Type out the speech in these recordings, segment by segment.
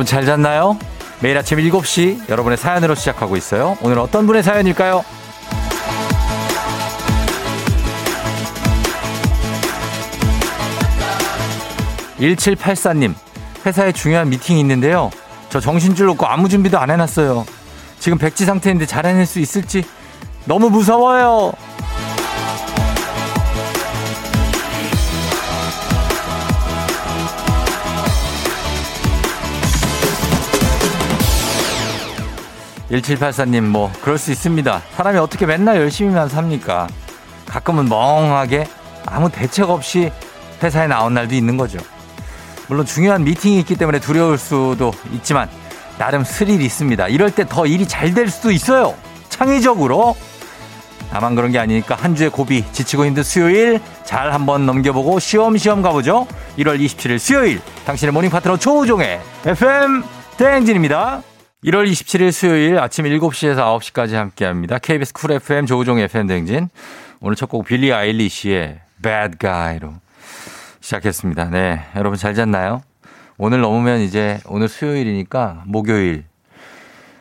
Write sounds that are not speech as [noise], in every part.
여러분 잘 잤나요? 매일 아침 7시 여러분의 사연으로 시작하고 있어요. 오늘 어떤 분의 사연일까요? 1784님, 회사에 중요한 미팅이 있는데요. 저 정신줄 놓고 아무 준비도 안 해놨어요. 지금 백지 상태인데 잘 해낼 수 있을지 너무 무서워요. 1784님, 뭐, 그럴 수 있습니다. 사람이 어떻게 맨날 열심히만 삽니까? 가끔은 멍하게 아무 대책 없이 회사에 나온 날도 있는 거죠. 물론 중요한 미팅이 있기 때문에 두려울 수도 있지만 나름 스릴 있습니다. 이럴 때 더 일이 잘 될 수도 있어요. 창의적으로. 나만 그런 게 아니니까 한 주의 고비 지치고 힘든 수요일 잘 한번 넘겨보고 쉬엄쉬엄 가보죠. 1월 27일 수요일 당신의 모닝 파트너 조우종의 FM 대행진입니다. 1월 27일 수요일 아침 7시에서 9시까지 함께합니다. KBS 쿨 FM 조우종의 대행진. 오늘 첫 곡 빌리 아일리시의 Bad Guy로 시작했습니다. 네. 여러분 잘 잤나요? 오늘 넘으면 이제 오늘 수요일이니까 목요일,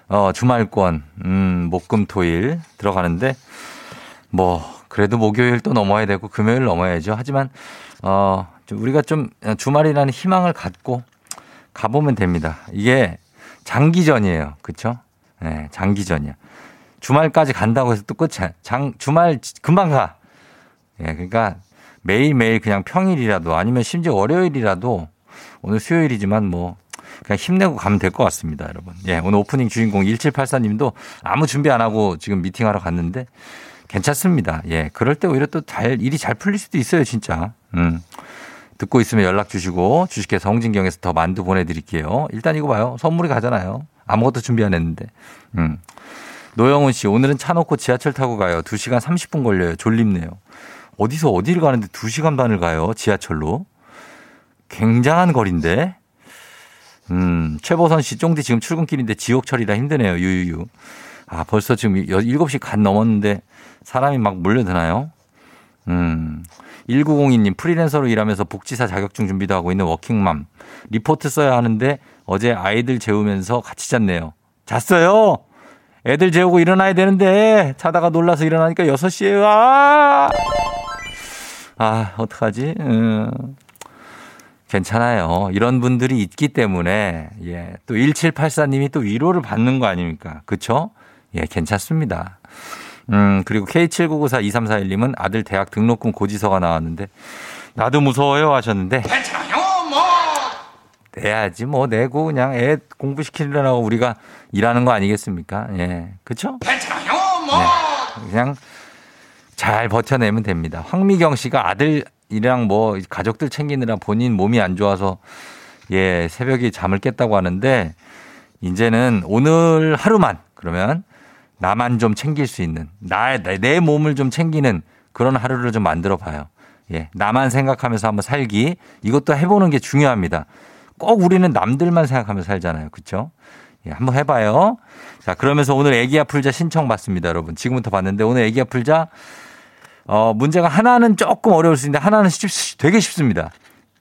어, 주말권, 음, 목금토일 들어가는데 뭐, 그래도 목요일 또 넘어야 되고 금요일 넘어야죠. 하지만, 어, 우리가 좀 주말이라는 희망을 갖고 가보면 됩니다. 이게 장기전이에요. 그쵸? 네, 장기전이야. 주말까지 간다고 해서 또 끝이야. 장, 주말 금방 가. 예, 네, 그러니까 매일매일 그냥 평일이라도 아니면 심지어 월요일이라도 오늘 수요일이지만 뭐 그냥 힘내고 가면 될 것 같습니다, 여러분. 예, 오늘 오프닝 주인공 1784님도 아무 준비 안 하고 지금 미팅하러 갔는데 괜찮습니다. 예, 그럴 때 오히려 또 잘, 일이 잘 풀릴 수도 있어요, 진짜. 음. 듣고 있으면 연락 주시고 주식회사 홍진경에서 더 만두 보내드릴게요. 일단 이거 봐요. 선물이 가잖아요. 아무것도 준비 안 했는데. 음. 노영훈 씨, 오늘은 차 놓고 지하철 타고 가요. 2시간 30분 걸려요. 졸립네요. 어디서 어디를 가는데 2시간 반을 가요. 지하철로. 굉장한 거리인데. 음, 최보선 씨, 쫑디 지금 출근길인데 지옥철이라 힘드네요. 유유유. 아, 벌써 지금 7시 간 넘었는데 사람이 막 몰려드나요? 음. 1902님, 프리랜서로 일하면서 복지사 자격증 준비도 하고 있는 워킹맘. 리포트 써야 하는데 어제 아이들 재우면서 같이 잤네요. 잤어요! 애들 재우고 일어나야 되는데 자다가 놀라서 일어나니까 6시에요. 아! 아, 어떡하지? 음. 괜찮아요. 이런 분들이 있기 때문에, 예. 또 1784님이 또 위로를 받는 거 아닙니까? 그쵸? 예, 괜찮습니다. 음, 그리고 K79942341님은 아들 대학 등록금 고지서가 나왔는데, 나도 무서워요 하셨는데. 괜찮아요, 뭐. 내야지, 뭐, 내고 그냥 애 공부시키려고 우리가 일하는 거 아니겠습니까? 예. 그쵸? 괜찮아요, 뭐. 네. 그냥 잘 버텨내면 됩니다. 황미경 씨가 아들이랑 뭐 가족들 챙기느라 본인 몸이 안 좋아서 예, 새벽에 잠을 깼다고 하는데 이제는 오늘 하루만 그러면 나만 좀 챙길 수 있는 나의 내 몸을 좀 챙기는 그런 하루를 좀 만들어 봐요. 예, 나만 생각하면서 한번 살기 이것도 해보는 게 중요합니다. 꼭 우리는 남들만 생각하면서 살잖아요. 그렇죠? 예, 한번 해봐요. 자, 그러면서 오늘 애기야 풀자 신청 받습니다, 여러분. 지금부터 봤는데 오늘 애기야 풀자 어, 문제가 하나는 조금 어려울 수 있는데 하나는 쉽, 되게 쉽습니다.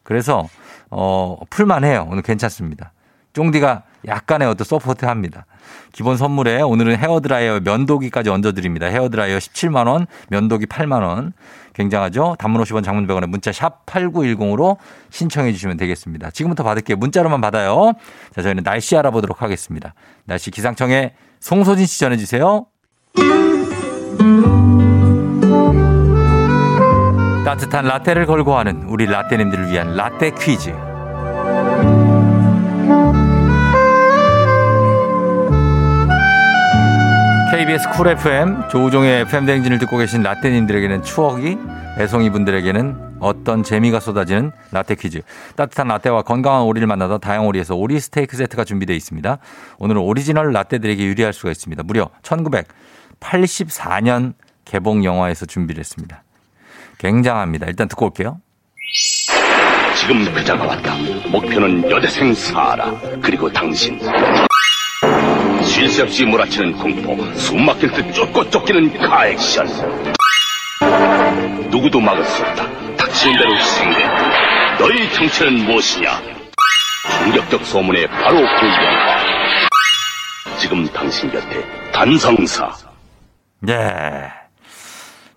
그래서 어, 풀만 해요. 오늘 괜찮습니다. 쫑디가 약간의 어떤 support 합니다. 기본 선물에 오늘은 헤어드라이어 면도기까지 얹어드립니다. 헤어드라이어 17만원, 면도기 8만원. 굉장하죠? 단문 50원 장문 100원에 문자 샵 8910으로 신청해 주시면 되겠습니다. 지금부터 받을게요. 문자로만 받아요. 자, 저희는 날씨 알아보도록 하겠습니다. 날씨 기상청에 송소진 씨 전해주세요. 따뜻한 라떼를 걸고 하는 우리 라떼님들을 위한 라떼 퀴즈. KBS 쿨 FM 조우종의 FM 대행진을 듣고 계신 라떼님들에게는 추억이 애송이 분들에게는 어떤 재미가 쏟아지는 라떼 퀴즈. 따뜻한 라떼와 건강한 오리를 만나다 다양오리에서 오리 스테이크 세트가 준비되어 있습니다. 오늘은 오리지널 라떼들에게 유리할 수가 있습니다. 무려 1984년 개봉 영화에서 준비를 했습니다. 굉장합니다. 일단 듣고 올게요. 지금 그자가 왔다. 목표는 여대생 사라. 그리고 당신. 쉴새 없이 몰아치는 공포, 숨 막힐 듯 쫓고 쫓기는 카액션. 누구도 막을 수 없다. 닥치는 대로 희생된다. 너희 정체는 무엇이냐? 충격적 소문에 바로 그 영화. 지금 당신 곁에 단성사. 예.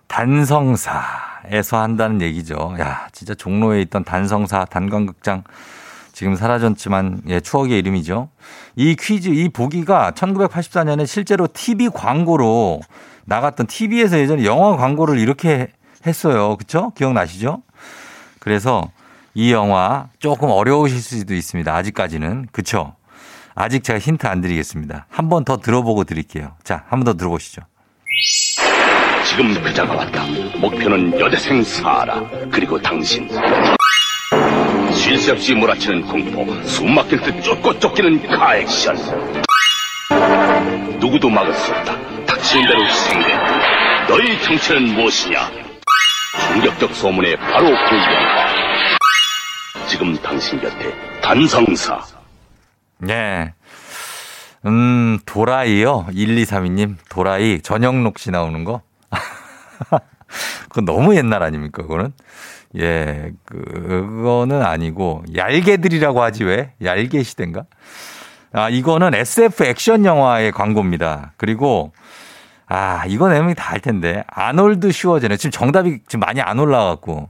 단성사에서 한다는 얘기죠. 야, 진짜 종로에 있던 단성사 단관극장 지금 사라졌지만 예, 추억의 이름이죠. 이 퀴즈 이 보기가 1984년에 실제로 TV 광고로 나갔던 TV에서 예전에 영화 광고를 이렇게 했어요. 그쵸? 기억나시죠? 그래서 이 영화 조금 어려우실 수도 있습니다. 아직까지는. 그쵸? 아직 제가 힌트 안 드리겠습니다. 한 번 더 들어보고 드릴게요. 자, 한 번 더 들어보시죠. 지금 그자가 왔다. 목표는 여대생 사라. 그리고 당신. 쉴 새 없이 몰아치는 공포, 숨 막힐 듯 쫓고 쫓기는 카액션. 누구도 막을 수 없다. 닥치는 대로 희생된다. 너의 정체는 무엇이냐? 충격적 소문에 바로 그 영화. 지금 당신 곁에 단성사. 네. 음, 도라이요. 1232님, 도라이, 전영록 씨 나오는 거. [laughs] 그건 너무 옛날 아닙니까, 그거는? 예, 그거는 아니고, 얄개들이라고 하지 왜? 얄개 시대인가? 아, 이거는 SF 액션 영화의 광고입니다. 그리고, 아, 이거 내용이 다 알 텐데. 아놀드 슈워제네. 지금 정답이 지금 많이 안 올라와갖고.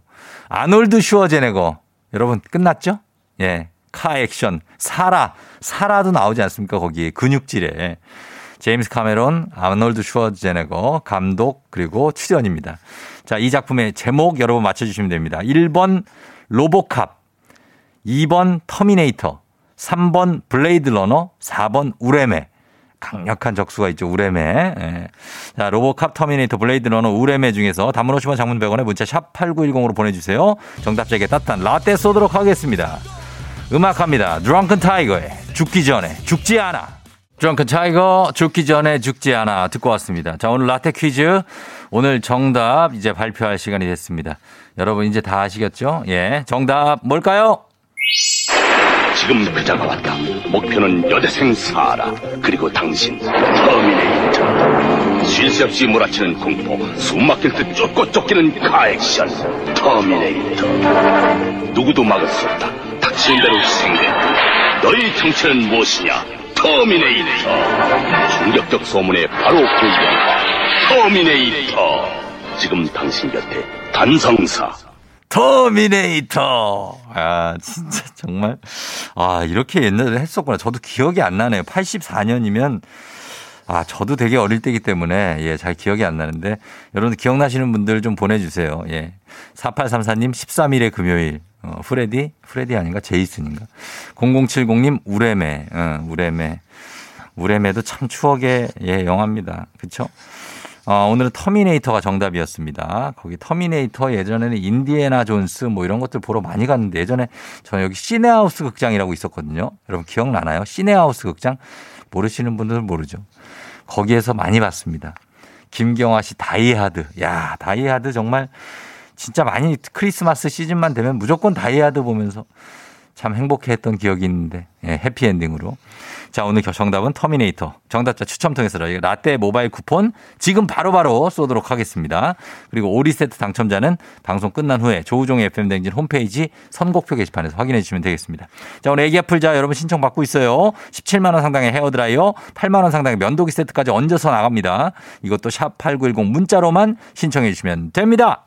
아놀드 슈워제네거. 여러분, 끝났죠? 예. car 액션. 사라. 사라도 나오지 않습니까? 거기에 근육질에. 제임스 카메론, 아놀드 슈워제네거 감독 그리고 출연입니다. 자, 이 작품의 제목 여러분 맞춰 주시면 됩니다. 1번 로보캅, 2번 터미네이터, 3번 블레이드 러너, 4번 우뢰메. 강력한 적수가 있죠. 우뢰메. 예. 자, 로보캅 터미네이터 블레이드 러너 우뢰메 중에서 단문 50원 장문 100원에 문자 샵 8910으로 보내주세요. 정답자에게 따뜻한 라떼 쏘도록 하겠습니다. 음악합니다. 드렁큰 타이거의 죽기 전에 죽지 않아. 드렁큰 타이거 죽기 전에 죽지 않아 듣고 왔습니다. 자, 오늘 라떼 퀴즈. 오늘 정답 이제 발표할 시간이 됐습니다. 여러분 이제 다 아시겠죠? 예. 정답 뭘까요? 지금 그자가 왔다. 목표는 여대생 사라. 그리고 당신. 터미네이터. 쉴 새 없이 몰아치는 공포. 숨 막힐 듯 쫓고 쫓기는 car액션. 터미네이터. 누구도 막을 수 없다. 닥치는 대로 희생된다. 너의 정체는 무엇이냐? 터미네이터. 충격적 소문의 바로 그 영화. 터미네이터. 지금 당신 곁에 단성사. 터미네이터. 아, 진짜 정말. 아, 이렇게 옛날에 했었구나. 저도 기억이 안 나네요. 84년이면 아, 저도 되게 어릴 때기 때문에 예, 잘 기억이 안 나는데 여러분 기억나시는 분들 좀 보내 주세요. 예. 4834님 13일의 금요일. 어, 프레디? 프레디 아닌가? 제이슨인가? 0070님 우뢰메. 어, 우뢰메. 우뢰메도 참 추억의 예, 영화입니다. 그쵸? 어, 오늘은 터미네이터가 정답이었습니다. 거기 터미네이터 예전에는 인디애나 존스 뭐 이런 것들 보러 많이 갔는데 예전에 저는 여기 시네하우스 극장이라고 있었거든요. 여러분 기억나나요? 시네하우스 극장? 모르시는 분들은 모르죠. 거기에서 많이 봤습니다. 김경화 씨 다이하드. 야, 다이하드 정말 진짜 많이 크리스마스 시즌만 되면 무조건 다이하드 보면서 참 행복해 했던 기억이 있는데, 예, 해피엔딩으로. 자, 오늘 정답은 터미네이터. 정답자 추첨 통해서 라떼 모바일 쿠폰 지금 바로바로 바로 쏘도록 하겠습니다. 그리고 오리 세트 당첨자는 방송 끝난 후에 조우종의 FM댕진 홈페이지 선곡표 게시판에서 확인해 주시면 되겠습니다. 자, 오늘 애기 아플자 여러분 신청 받고 있어요. 17만 원 상당의 헤어 드라이어, 8만 원 상당의 면도기 세트까지 얹어서 나갑니다. 이것도 샵8910 문자로만 신청해 주시면 됩니다.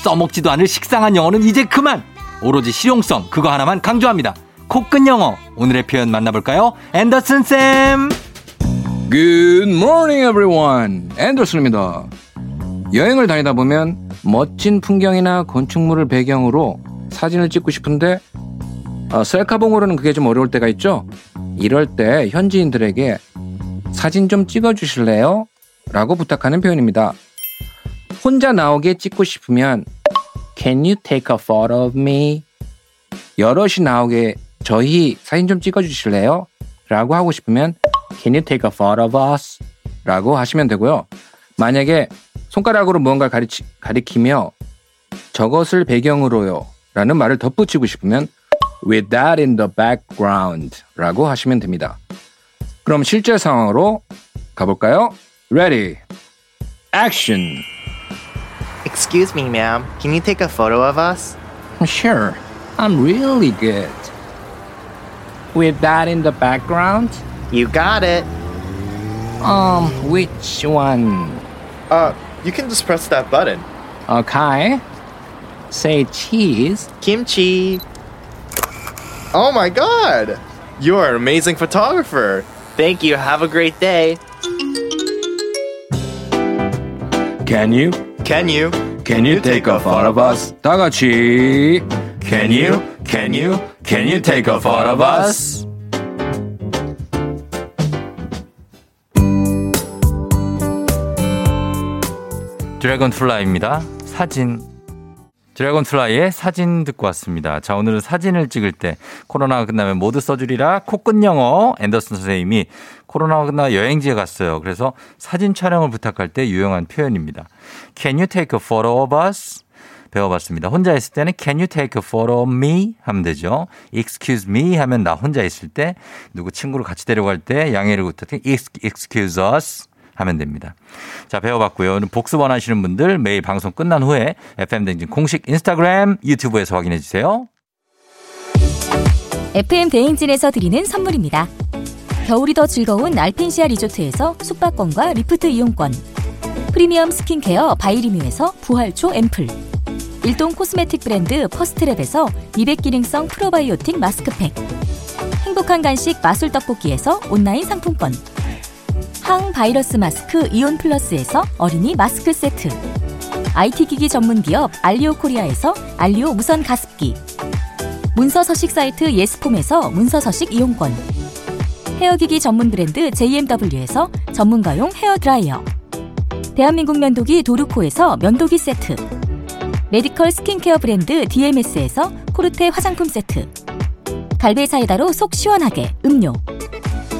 써먹지도 않을 식상한 영어는 이제 그만. 오로지 실용성 그거 하나만 강조합니다. 코끝 영어. 오늘의 표현 만나볼까요? 앤더슨 쌤. Good morning, everyone. 앤더슨입니다. 여행을 다니다 보면 멋진 풍경이나 건축물을 배경으로 사진을 찍고 싶은데 어, 셀카봉으로는 그게 좀 어려울 때가 있죠. 이럴 때 현지인들에게 사진 좀 찍어주실래요? 라고 부탁하는 표현입니다. 혼자 나오게 찍고 싶으면 Can you take a photo of me? 여럿이 나오게 저희 사진 좀 찍어주실래요? 라고 하고 싶으면 Can you take a photo of us? 라고 하시면 되고요. 만약에 손가락으로 무언가를 가리치, 가리키며 저것을 배경으로요 라는 말을 덧붙이고 싶으면 with that in the background 라고 하시면 됩니다. 그럼 실제 상황으로 가볼까요? Ready, action. Excuse me, ma'am. Can you take a photo of us? Sure, I'm really good. With that in the background? You got it. Um, which one? Uh, you can just press that button. Okay. Say cheese. Kimchi. Oh my god! You are an amazing photographer. Thank you. Have a great day. Can you? Can you? Can you take a photo of us? 다 같이. Can you? Can you? Can you take a photo of us? 드래곤 플라이입니다. 사진. 드래곤플라이의 사진 듣고 왔습니다. 자, 오늘은 사진을 찍을 때 코로나가 끝나면 모두 써주리라 코끝 영어 앤더슨 선생님이 코로나가 끝나 여행지에 갔어요. 그래서 사진 촬영을 부탁할 때 유용한 표현입니다. Can you take a photo of us? 배워봤습니다. 혼자 있을 때는 Can you take a photo of me? 하면 되죠. Excuse me 하면 나 혼자 있을 때 누구 친구를 같이 데려갈 때 양해를 부탁해 Excuse us 하면 됩니다. 자, 배워봤고요. 복습 원하시는 분들 매일 방송 끝난 후에 FM댕진 공식 인스타그램, 유튜브에서 확인해 주세요. FM 대행진에서 드리는 선물입니다. 겨울이 더 즐거운 알펜시아 리조트에서 숙박권과 리프트 이용권. 프리미엄 스킨케어 바이리뮤에서 부활초 앰플. 일동 코스메틱 브랜드 퍼스트랩에서 미백 기능성 프로바이오틱 마스크팩. 행복한 간식 마술 떡볶이에서 온라인 상품권. 항바이러스 마스크 이온 플러스에서 어린이 마스크 세트. IT 기기 전문 기업 알리오 코리아에서 알리오 무선 가습기. 문서 서식 사이트 예스폼에서 문서 서식 이용권. 헤어 기기 전문 브랜드 JMW에서 전문가용 헤어 드라이어. 대한민국 면도기 도르코에서 면도기 세트. medical skincare 브랜드 DMS에서 코르테 화장품 세트. 갈베 사이다로 속 시원하게 음료.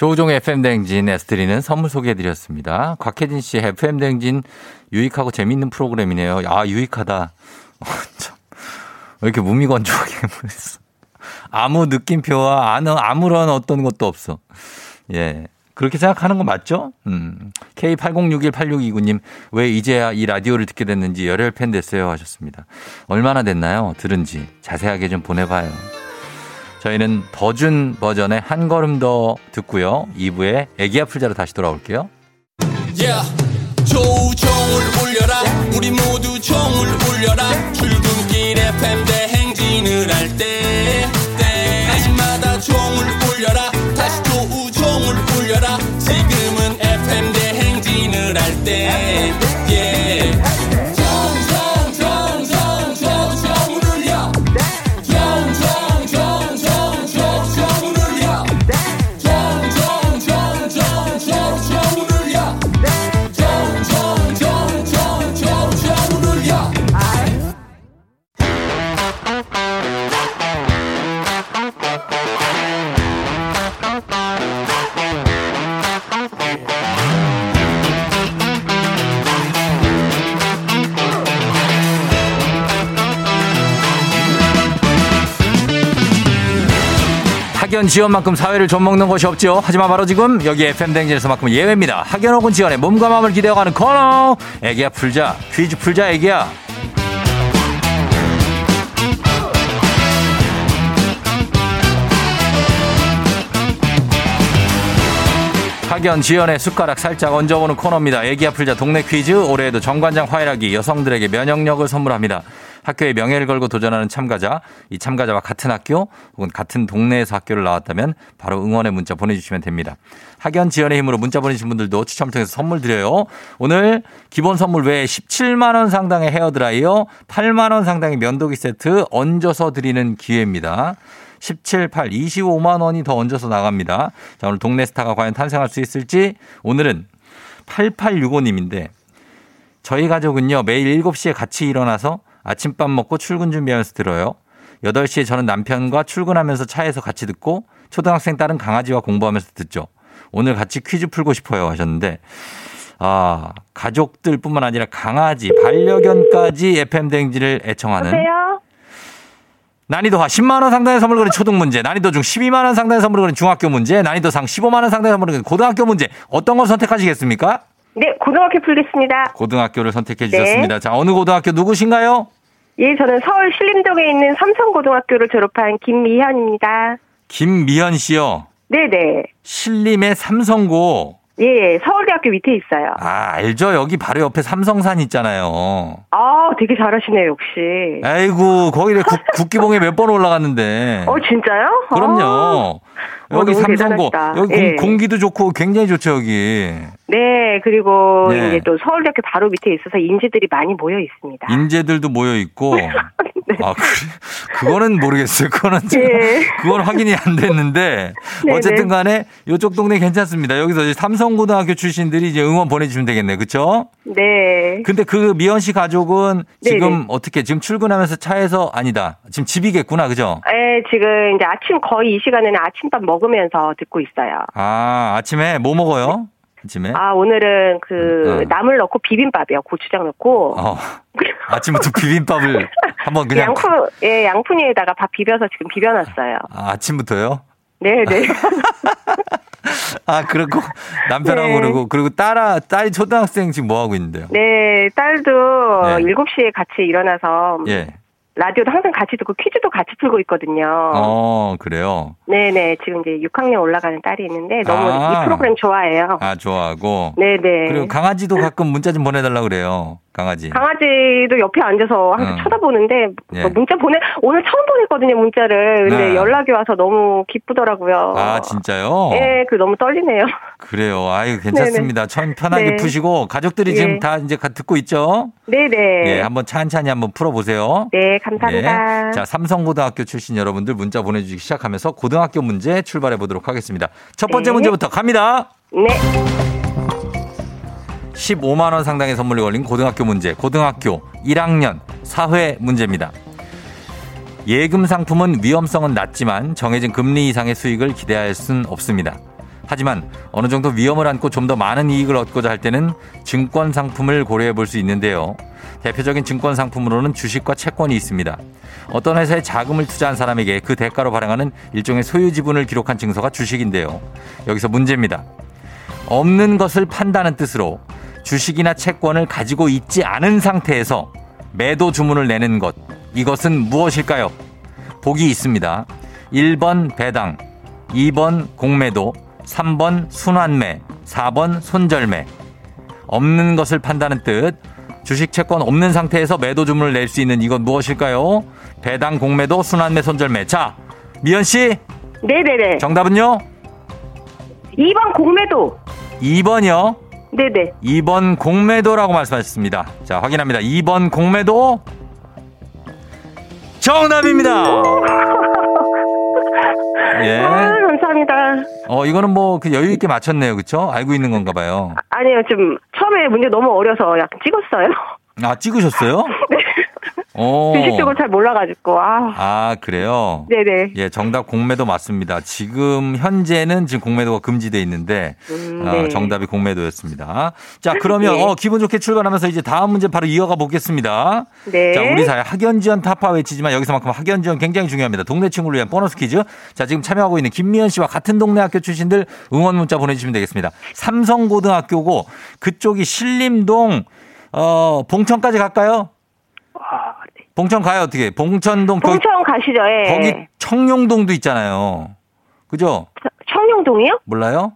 조우종의 FM대행진 에서 드리는 선물 소개해드렸습니다. 곽혜진 씨의 FM대행진 유익하고 재미있는 프로그램이네요. 아, 유익하다. [laughs] 참. 왜 이렇게 무미건조하게 [laughs] 보냈어. 아무 느낌표와 아는 아무런 어떤 것도 없어. 예. 그렇게 생각하는 거 맞죠? 음. K80618629님, 왜 이제야 이 라디오를 듣게 됐는지 열혈 팬 됐어요 하셨습니다. 얼마나 됐나요? 들은지 자세하게 좀 보내봐요. 저희는 더준 버전의 한 걸음 더 듣고요. 2부에 애기 아플 자로 다시 돌아올게요. Yeah. 조우종을 울려라 우리 모두 종을 울려라 학연 지원만큼 사회를 좀먹는 것이 없죠. 하지만 바로 지금 여기 FM 댕진에서만큼 예외입니다. 학연 혹은 지원의 몸과 마음을 기대어가는 코너. 애기야 풀자. 퀴즈 풀자 애기야. 학연 지연의 숟가락 살짝 얹어보는 코너입니다. 애기야 풀자 동네 퀴즈 올해에도 정관장 화이락이 여성들에게 면역력을 선물합니다. 학교의 명예를 걸고 도전하는 참가자, 이 참가자와 같은 학교 혹은 같은 동네에서 학교를 나왔다면 바로 응원의 문자 보내주시면 됩니다. 학연 지연의 힘으로 문자 보내주신 분들도 추첨을 통해서 선물 드려요. 오늘 기본 선물 외에 17만 원 상당의 헤어드라이어, 8만 원 상당의 면도기 세트 얹어서 드리는 기회입니다. 17, 8, 25만 원이 더 얹어서 나갑니다. 자, 오늘 동네 스타가 과연 탄생할 수 있을지 오늘은 8865님인데 저희 가족은요, 매일 7시에 같이 일어나서 아침밥 먹고 출근 준비하면서 들어요. 8시에 저는 남편과 출근하면서 차에서 같이 듣고 초등학생 딸은 강아지와 공부하면서 듣죠. 오늘 같이 퀴즈 풀고 싶어요 하셨는데 아, 가족들 뿐만 아니라 강아지, 반려견까지 FM 대행지를 애청하는 여보세요? 난이도 하 10만 원 상당의 선물 거는 초등 문제, 난이도 중 12만 원 상당의 선물 거는 중학교 문제, 난이도 상 15만 원 상당의 선물 거는 고등학교 문제. 어떤 걸 선택하시겠습니까? 네, 고등학교 풀겠습니다. 고등학교를 선택해 네. 주셨습니다. 자, 어느 고등학교 누구신가요? 예, 저는 서울 신림동에 있는 삼성고등학교를 졸업한 김미현입니다. 김미연 씨요. 네네. 신림의 삼성고. 예, 서울대학교 밑에 있어요. 아, 알죠. 여기 바로 옆에 삼성산 있잖아요. 아, 되게 잘하시네요, 역시. 아이고, 거기에 국, 국기봉에 몇 번 올라갔는데. 어, 진짜요? 아, 그럼요. 여기 어, 너무 삼성고. 대단하시다. 여기 예. 공, 기도 좋고 굉장히 좋죠, 여기. 네, 그리고 네. 이제 또 서울대학교 바로 밑에 있어서 인재들이 많이 모여 있습니다. 인재들도 모여 있고. [laughs] 아, 그래. 그거는 모르겠어요. 그거는 제가, 예. 그건 확인이 안 됐는데 네네. [laughs] 어쨌든 간에 이쪽 동네 괜찮습니다. 여기서 이제 삼성고등학교 출신들이 이제 응원 보내주시면 되겠네요. 그렇죠? 네. 근데 그 미연 씨 가족은 지금 네네. 어떻게 지금 출근하면서 차에서 아니다. 지금 집이겠구나. 그죠? 예, 지금 이제 아침 거의 이 시간에는 아침밥 먹으면서 듣고 있어요. 아, 아침에 뭐 먹어요? 아 침에? 아, 오늘은 그 어. 나물 넣고 비빔밥이요. 고추장 넣고. 어. 아침부터 비빔밥을 한번 그냥 양푼, 예, 양푼에다가 밥 비벼서 지금 비벼놨어요. 아, 아침부터요? 네, 네. [laughs] 아, 그렇고 남편하고 네. 그러고 그리고 딸아 딸이 초등학생 지금 뭐 하고 있는데요? 네, 딸도 네. 7시에 같이 일어나서 예. 라디오도 항상 같이 듣고 퀴즈도 같이 풀고 있거든요. 어, 그래요. 네네, 지금 이제 6학년 올라가는 딸이 있는데 너무 아. 이 프로그램 좋아해요. 아, 좋아하고. 네네. 그리고 강아지도 가끔 문자 좀 보내달라 그래요. 강아지. 강아지도 옆에 앉아서 항상 응. 쳐다보는데 예. 뭐 문자 보내 오늘 처음 보냈거든요 문자를 근데 네. 연락이 와서 너무 기쁘더라고요. 아, 진짜요? 예, 그 너무 떨리네요. [laughs] 그래요. 아유, 괜찮습니다. 천 편하게 네. 푸시고 가족들이 예. 지금 다 이제 가- 듣고 있죠? 네네. 예, 한번 찬찬히 한번 풀어보세요. 네, 감사합니다. 예. 자, 삼성고등학교 출신 여러분들 문자 보내주기 시작하면서 고등학교 문제 출발해 보도록 하겠습니다. 첫 번째 네. 문제부터 갑니다. 네. 15만 원 상당의 선물이 걸린 고등학교 문제. 고등학교 1학년 사회 문제입니다. 예금 상품은 위험성은 낮지만 정해진 금리 이상의 수익을 기대할 순 없습니다. 하지만 어느 정도 위험을 안고 좀 더 많은 이익을 얻고자 할 때는 증권 상품을 고려해 볼 수 있는데요. 대표적인 증권 상품으로는 주식과 채권이 있습니다. 어떤 회사에 자금을 투자한 사람에게 그 대가로 발행하는 일종의 소유 지분을 기록한 증서가 주식인데요. 여기서 문제입니다. 없는 것을 판다는 뜻으로 주식이나 채권을 가지고 있지 않은 상태에서 매도 주문을 내는 것. 이것은 무엇일까요? 보기 있습니다. 1번 배당, 2번 공매도, 3번 순환매, 4번 손절매. 없는 것을 판다는 뜻, 주식 채권 없는 상태에서 매도 주문을 낼 수 있는 이건 무엇일까요? 배당 공매도 순환매 손절매. 자, 미연 씨 네네네. 정답은요? 2번 공매도. 2번이요. 네네. 2번 공매도라고 말씀하셨습니다. 자, 확인합니다. 2번 공매도 정답입니다. [laughs] 예. 아, 감사합니다. 어, 이거는 뭐 그 여유 있게 맞췄네요. 그쵸? 알고 있는 건가 봐요. 아니요, 좀 처음에 문제 너무 어려서 약간 찍었어요. 아, 찍으셨어요? [laughs] 네. 어. 주식 쪽은 잘 몰라가지고. 아, 아, 그래요? 네네. 예, 정답 공매도 맞습니다. 지금 현재는 지금 공매도가 금지돼 있는데 음, 어, 네. 정답이 공매도였습니다. 자, 그러면 네. 어, 기분 좋게 출발하면서 이제 다음 문제 바로 이어가 보겠습니다. 네. 자, 우리 사회 학연 지원 타파 외치지만 여기서만큼 학연 지원 굉장히 중요합니다. 동네 친구를 위한 보너스 퀴즈. 자, 지금 참여하고 있는 김미연 씨와 같은 동네 학교 출신들 응원 문자 보내주시면 되겠습니다. 삼성고등학교고 그쪽이 신림동 어, 봉천까지 갈까요? 봉천 가요 어떻게? 봉천동 거기, 봉천 가시죠, 예. 거기 청룡동도 있잖아요. 그죠? 청룡동이요? 몰라요?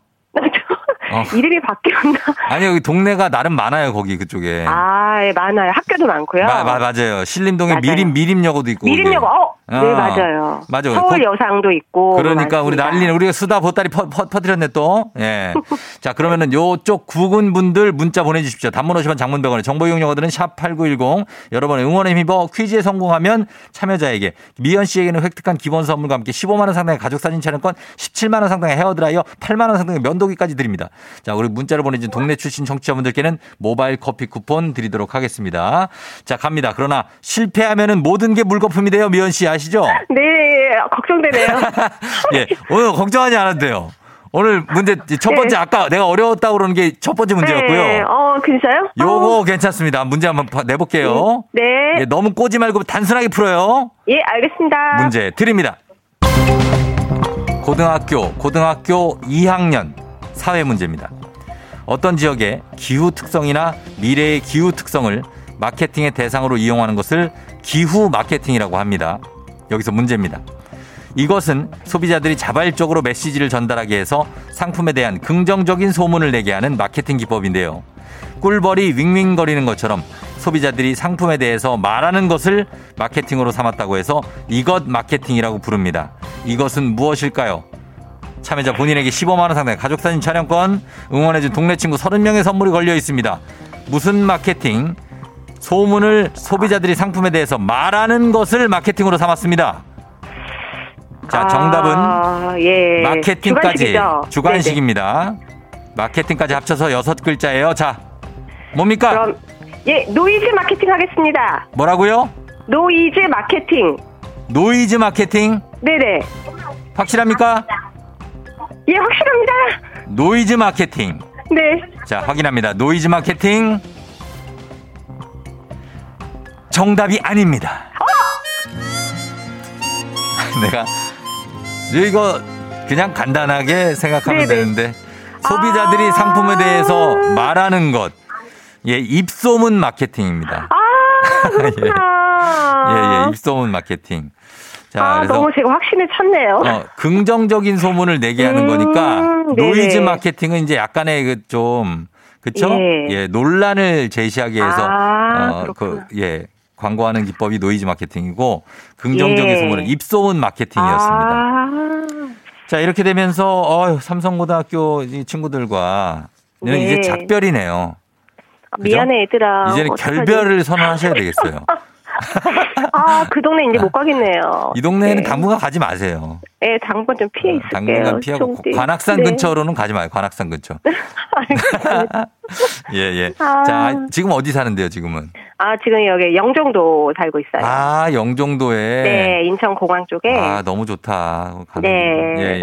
어. [laughs] 이름이 바뀌었나? 아니 여기 동네가 나름 많아요 거기 그쪽에. 아, 예, 많아요. 학교도 많고요. 마- 마- 맞아요. 신림동에 맞아요. 미림 미림여고도 있고. 미림여고, 거 기. 어, 네, 아, 맞아요. 맞아요. 서울 거- 여상도 있고. 그러니까 우리 많습니다. 난리는 우리가 수다 보따리 퍼, 퍼, 퍼뜨렸네 또. 예. [laughs] 자 그러면은 요쪽 구군 분들 문자 보내주십시오. 단문 50원 장문 100원에 정보 이용료들은 샵 #8910 여러분의 응원에 힘입어 퀴즈에 성공하면 참여자에게 미연 씨에게는 획득한 기본 선물과 함께 15만 원 상당의 가족 사진 촬영권, 17만 원 상당의 헤어드라이어, 8만 원 상당의 면도기까지 드립니다. 자 우리 문자를 보내준 동네 출신 청취자분들께는 모바일 커피 쿠폰 드리도록 하겠습니다. 자 갑니다. 그러나 실패하면은 모든 게 물거품이 돼요. 미연 씨 아시죠? 네, 걱정되네요. [laughs] 예, 오늘 걱정하지 돼요. 오늘 문제 첫 번째 네. 아까 내가 어려웠다고 그러는 게 첫 번째 문제였고요. 네, 어, 진짜요? 요거 어, 괜찮습니다. 문제 한번 봐- 내볼게요. 네. 예, 너무 꼬지 말고 단순하게 풀어요. 예, 알겠습니다. 문제 드립니다. 고등학교, 고등학교 2학년 사회 문제입니다. 어떤 지역의 기후 특성이나 미래의 기후 특성을 마케팅의 대상으로 이용하는 것을 기후 마케팅이라고 합니다. 여기서 문제입니다. 이것은 소비자들이 자발적으로 메시지를 전달하기 위해서 상품에 대한 긍정적인 소문을 내게 하는 마케팅 기법인데요. 꿀벌이 윙윙거리는 것처럼 소비자들이 상품에 대해서 말하는 것을 마케팅으로 삼았다고 해서 이것 마케팅이라고 부릅니다. 이것은 무엇일까요? 참여자 본인에게 15만 원 상당의 가족사진 촬영권, 응원해준 동네 친구 30명의 선물이 걸려 있습니다. 무슨 마케팅? 소문을 소비자들이 상품에 대해서 말하는 것을 마케팅으로 삼았습니다. 자, 정답은 아, 예. 마케팅까지 주간식이죠? 주간식입니다. 마케팅까지 합쳐서 여섯 글자예요. 자, 뭡니까? 네네. 그럼, 예, 노이즈 마케팅 하겠습니다. 뭐라고요? 노이즈 마케팅. 노이즈 마케팅 네네. 확실합니까? 예, 확실합니다. 노이즈 마케팅. 네. 자, 확인합니다. 노이즈 마케팅 정답이 아닙니다. 내가 이거 그냥 간단하게 생각하면 네네. 되는데 소비자들이 아. 상품에 대해서 말하는 것. 예, 입소문 마케팅입니다. 아, 그렇구나. [laughs] 예, 예, 입소문 마케팅. 자, 아, 그래서 너무 제가 확신에 찼네요. 어, 긍정적인 소문을 내게 하는 음, 거니까 네네. 노이즈 마케팅은 이제 약간의 그 좀 그쵸? 예. 예, 논란을 제시하기 위해서 아, 어, 그 그렇구나. 예. 광고하는 기법이 노이즈 마케팅이고 긍정적인 예. 소문은 입소문 마케팅이었습니다. 아, 자, 이렇게 되면서 어, 삼성고등학교 이 친구들과 는 네. 이제 작별이네요. 미안해, 얘들아. 이제는 어떡하지? 결별을 선언하셔야 되겠어요. [laughs] 아, 그 동네 이제 못 가겠네요. 이 동네에는 네. 당분간 가지 마세요. 네, 당분 좀 피해 있을게요. 당분간 피하고 종띠. 관악산 네. 근처로는 가지 마요. 관악산 근처. [laughs] [laughs] 예, 예. 아. 자, 지금 어디 사는데요, 지금은? 아, 지금 여기 영종도 살고 있어요. 아, 영종도에. 네, 인천 공항 쪽에. 아, 너무 좋다. 가는 네. 거. 예, 예.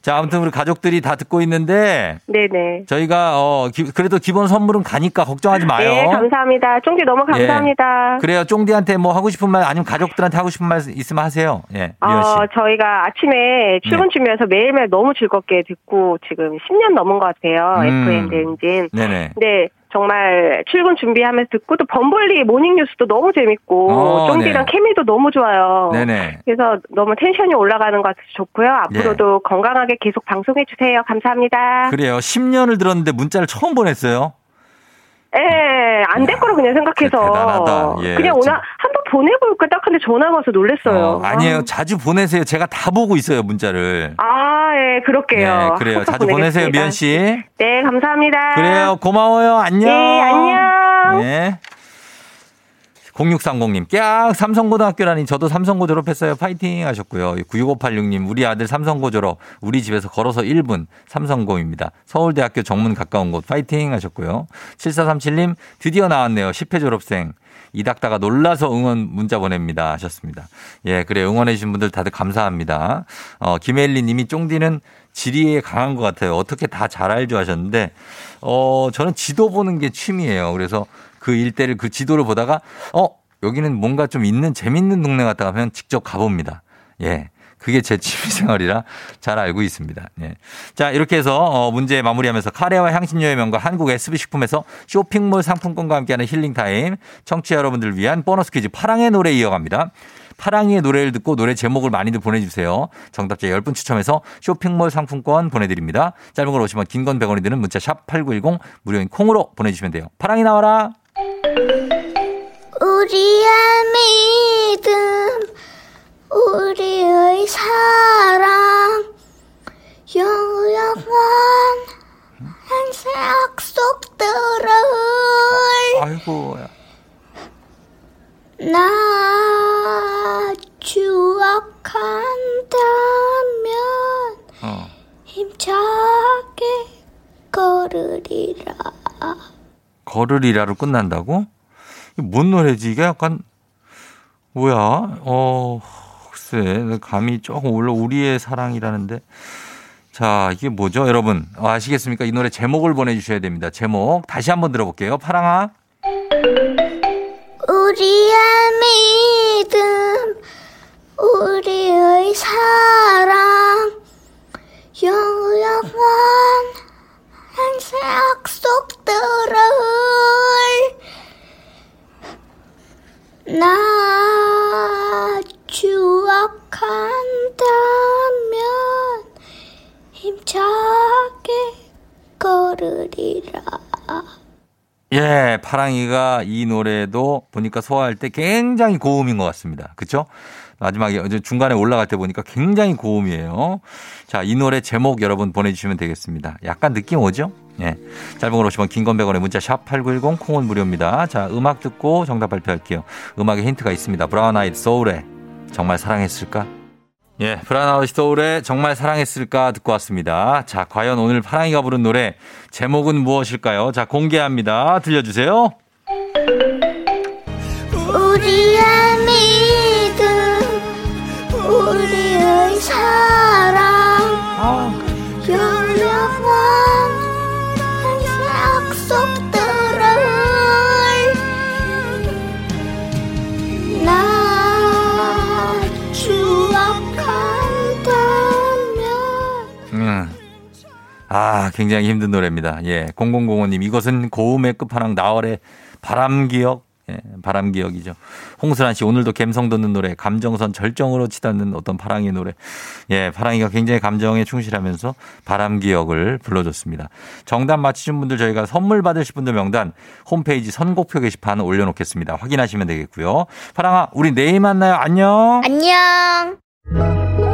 자, 아무튼 우리 가족들이 다 듣고 있는데 네 네. 저희가 어 기- 그래도 기본 선물은 가니까 걱정하지 마요. 네, 감사합니다. 쫑디 너무 예. 감사합니다. 그래요. 쫑디한테 뭐 하고 싶은 말 아니면 가족들한테 하고 싶은 말 있으면 하세요. 예. 어, 저희가 아침 에 출근 준비해서 매일매일 너무 즐겁게 듣고 지금 10년 넘은 것 같아요. 음. FM 대행진. 네네. 네, 정말 출근 준비하면서 듣고 또 범벌리 모닝 뉴스도 너무 재밌고 어, 쫑디랑 네. 케미도 너무 좋아요. 네네. 그래서 너무 텐션이 올라가는 것 같아서 좋고요. 앞으로도 건강하게 계속 방송해 주세요. 감사합니다. 그래요. 10년을 들었는데 문자를 처음 보냈어요. 예, 안 될 거라 그냥 생각해서. 대단하다. 예, 그냥 오늘 참. 한번 보내볼까 딱 근데 전화가 와서 놀랬어요. 어, 아니에요. 자주 보내세요. 제가 다 보고 있어요, 문자를. 아, 예, 그럴게요. 네, 그래요. 자주 보내세요. 미연 씨. 네, 감사합니다. 그래요. 고마워요. 안녕. 네, 안녕. 네. 0630님, 깍! 삼성고등학교라니 저도 삼성고 졸업했어요. 파이팅 하셨고요. 96586님, 우리 아들 삼성고 졸업. 우리 집에서 걸어서 1분 삼성고입니다. 서울대학교 정문 가까운 곳 파이팅 하셨고요. 7437님, 드디어 나왔네요. 10회 졸업생. 이닥다가 놀라서 응원 문자 보냅니다. 하셨습니다. 예, 그래. 응원해주신 분들 다들 감사합니다. 어, 김혜리 님이 쫑디는 지리에 강한 것 같아요. 어떻게 다 잘 알죠 하셨는데, 어, 저는 지도 보는 게 취미예요. 그래서 그 일대를 그 지도를 보다가, 어, 여기는 뭔가 좀 있는 재밌는 동네 갔다 가면 직접 가봅니다. 예. 그게 제 [laughs] 취미 생활이라 잘 알고 있습니다. 예. 자, 이렇게 해서 어, 문제 마무리하면서 카레와 향신료의 명가 한국 SB식품에서 쇼핑몰 상품권과 함께하는 힐링타임 청취자 여러분들을 위한 보너스 퀴즈 파랑의 노래 이어갑니다. 파랑이의 노래를 듣고 노래 제목을 많이들 보내주세요. 정답자 10분 추첨해서 쇼핑몰 상품권 보내드립니다. 짧은 걸 오시면 긴 건 100원이 드는 문자 샵 8910 무료인 콩으로 보내주시면 돼요. 파랑이 나와라. 우리의 믿음, 우리의 사랑, 영원한 행세 약속들을 아이고. 나 추억한다면 어. 힘차게 걸으리라. 걸으리라로 끝난다고? 뭔 노래지? 이게 약간 뭐야? 어, 글쎄, 감이 조금 올라 우리의 사랑이라는데. 자, 이게 뭐죠, 여러분? 어, 아시겠습니까? 이 노래 제목을 보내주셔야 됩니다. 제목 다시 한번 들어볼게요. 파랑아. 우리의 믿음, 우리의 사랑, 영원한 행세 약속들을 나 추억한다면 힘차게 걸으리라. 예, 파랑이가 이 노래도 보니까 소화할 때 굉장히 고음인 것 같습니다. 그쵸? 마지막에 어제 중간에 올라갈 때 보니까 굉장히 고음이에요. 자, 이 노래 제목 여러분 보내주시면 되겠습니다. 약간 느낌 오죠? 예. 짧은 건 50원 긴건 100원에 문자 샵 8910 콩은 무료입니다. 자, 음악 듣고 정답 발표할게요. 음악에 힌트가 있습니다. 브라운 아이드 소울의 정말 사랑했을까? 예, 아이드 소울의 정말 사랑했을까 듣고 왔습니다. 자, 과연 오늘 파랑이가 부른 노래 제목은 무엇일까요? 자, 공개합니다. 들려주세요. 우리의 믿음, 우리의 사랑, 영원한 약속들을 나 추억한다면 음. 아, 굉장히 힘든 노래입니다. 예. 0005님, 이것은 고음의 끝판왕 나월의 바람 기억. 예, 바람 기억이죠. 홍순환 씨, 오늘도 감성 돋는 노래, 감정선 절정으로 치닫는 어떤 파랑의 노래. 예, 파랑이가 굉장히 감정에 충실하면서 바람 기억을 불러줬습니다. 정답 맞히신 분들 저희가 선물 받으실 분들 명단 홈페이지 선곡표 게시판 올려놓겠습니다. 확인하시면 되겠고요. 파랑아, 우리 내일 만나요. 안녕. 안녕.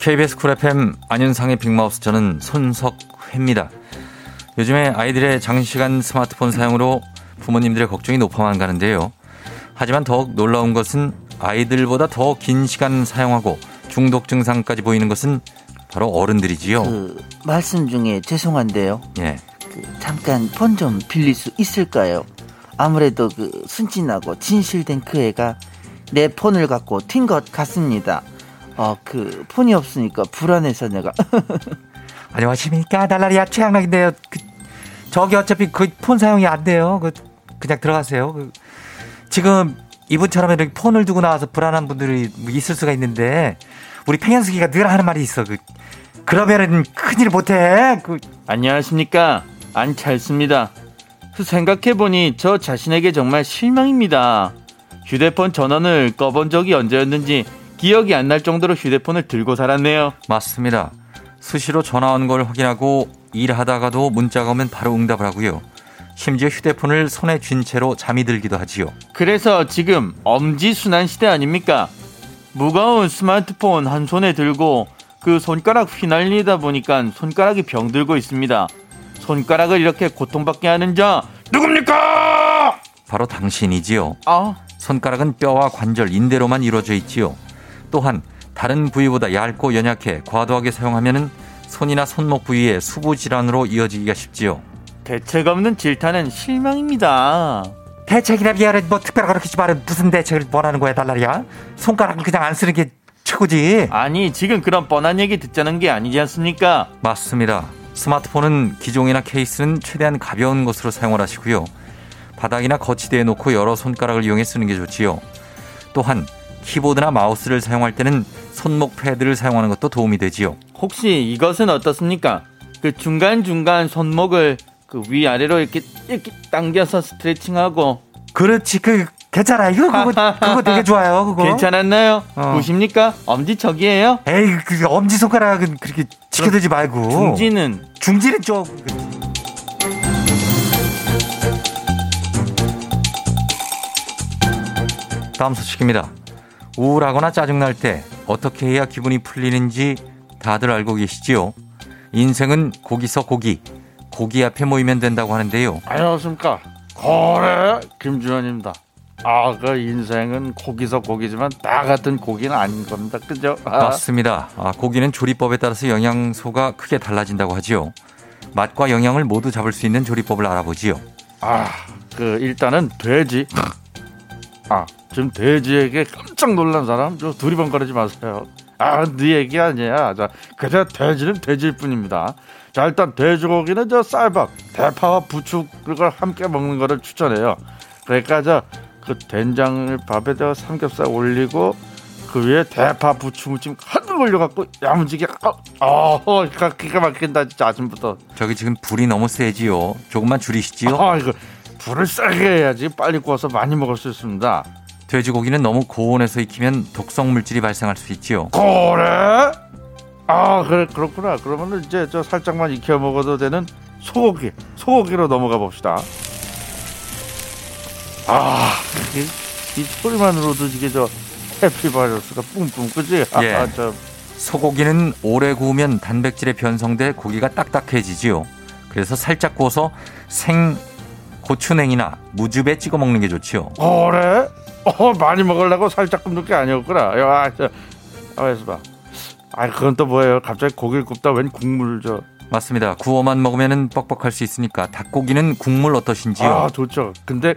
KBS 쿨 FM 안윤상의 빅마우스 저는 손석희입니다. 요즘에 아이들의 장시간 스마트폰 사용으로 부모님들의 걱정이 높아만 가는데요. 하지만 더욱 놀라운 것은 아이들보다 더 긴 시간 사용하고 중독 증상까지 보이는 것은 바로 어른들이지요. 그 말씀 중에 죄송한데요. 예. 그그 잠깐 폰 좀 빌릴 수 있을까요? 아무래도 그 순진하고 진실된 그 애가 내 폰을 갖고 튄 것 같습니다. 어, 그 폰이 없으니까 불안해서 내가 [laughs] 안녕하십니까 달라리아 최양락인데요. 그, 저기 어차피 그 폰 사용이 안 돼요. 그 그냥 들어가세요. 그, 지금 이분처럼 이렇게 폰을 두고 나와서 불안한 분들이 뭐 있을 수가 있는데 우리 팽현숙이가 늘 하는 말이 있어. 그 그러면은 큰일 못해. 그 안녕하십니까 안찰습니다. 생각해 보니 저 자신에게 정말 실망입니다. 휴대폰 전원을 꺼본 적이 언제였는지 기억이 안 날 정도로 휴대폰을 들고 살았네요. 맞습니다. 수시로 전화 온 걸 확인하고 일하다가도 문자가 오면 바로 응답을 하고요. 심지어 휴대폰을 손에 쥔 채로 잠이 들기도 하지요. 그래서 지금 엄지순환 시대 아닙니까? 무거운 스마트폰 한 손에 들고 그 손가락 휘날리다 보니까 손가락이 병들고 있습니다. 손가락을 이렇게 고통받게 하는 자 누굽니까? 바로 당신이지요. 아, 손가락은 뼈와 관절, 인대로만 이루어져 있지요. 또한 다른 부위보다 얇고 연약해 과도하게 사용하면 손이나 손목 부위에 수부 질환으로 이어지기가 쉽지요. 대책 없는 질타는 실망입니다. 대책이나 미안해 뭐 특별하게 그렇게 말은 무슨 대책을 원하는 거야 달라리야? 손가락은 그냥 안 쓰는 게 최고지. 아니 지금 그런 뻔한 얘기 듣자는 게 아니지 않습니까? 맞습니다. 스마트폰은 기종이나 케이스는 최대한 가벼운 것으로 사용을 하시고요. 바닥이나 거치대에 놓고 여러 손가락을 이용해 쓰는 게 좋지요. 또한 키보드나 마우스를 사용할 때는 손목 패드를 사용하는 것도 도움이 되지요. 혹시 이것은 어떻습니까? 그 중간 중간 손목을 그 위아래로 이렇게 이렇게 당겨서 스트레칭하고 그렇지 그 괜찮아 이거 그거 [laughs] 그거 되게 좋아요 그거. 괜찮았나요? 어. 보십니까? 엄지척이에요? 에이 그 엄지 손가락은 그렇게 지켜들지 말고. 중지는 중지는 좀. 다음 소식입니다. 우울하거나 짜증날 때 어떻게 해야 기분이 풀리는지 다들 알고 계시지요? 인생은 고기서 고기, 고기 앞에 모이면 된다고 하는데요. 안녕하십니까 고래 김주현입니다. 아 그 인생은 고기서 고기지만 나 같은 고기는 아닌 겁니다. 그죠? 아. 맞습니다. 아, 고기는 조리법에 따라서 영양소가 크게 달라진다고 하지요. 맛과 영양을 모두 잡을 수 있는 조리법을 알아보지요. 아, 그 일단은 돼지. 아, 지금 돼지에게 깜짝 놀란 사람 저 두리번거리지 마세요. 아, 네 얘기 아니야. 자, 그저 돼지는 돼지일 뿐입니다. 자, 일단 돼지고기는 저 쌀밥, 대파와 부추 그걸 함께 먹는 거를 추천해요. 그러니까 저 그 된장을 밥에다가 삼겹살 올리고 그 위에 대파 부추 무침 한번 올려갖고 야무지게 어, 어, 기가 막힌다 진짜 아침부터. 저기 지금 불이 너무 세지요. 조금만 줄이시지요. 아, 이거 불을 세게 해야지 빨리 구워서 많이 먹을 수 있습니다. 돼지고기는 너무 고온에서 익히면 독성 물질이 발생할 수 있지요. 그래? 아, 그래 그렇구나. 그러면 이제 저 살짝만 익혀 먹어도 되는 소고기, 소고기로 넘어가 봅시다. 아, 이, 이 소리만으로도 이게 저 해피 바이러스가 뿜뿜 그지? 아, 예. 아, 저 소고기는 오래 구우면 단백질에 변성돼 고기가 딱딱해지지요. 그래서 살짝 구워서 생 고추냉이나 무즙에 찍어 먹는 게 좋지요. 그래? 어, 많이 먹으려고 살짝 굽는 게 아니었구나. 야, 아, 저, 아, 봐. 아, 그건 또 뭐예요? 갑자기 고기를 굽다 웬 국물 저. 맞습니다. 구워만 먹으면 뻑뻑할 수 있으니까 닭고기는 국물 어떠신지요? 아, 좋죠. 근데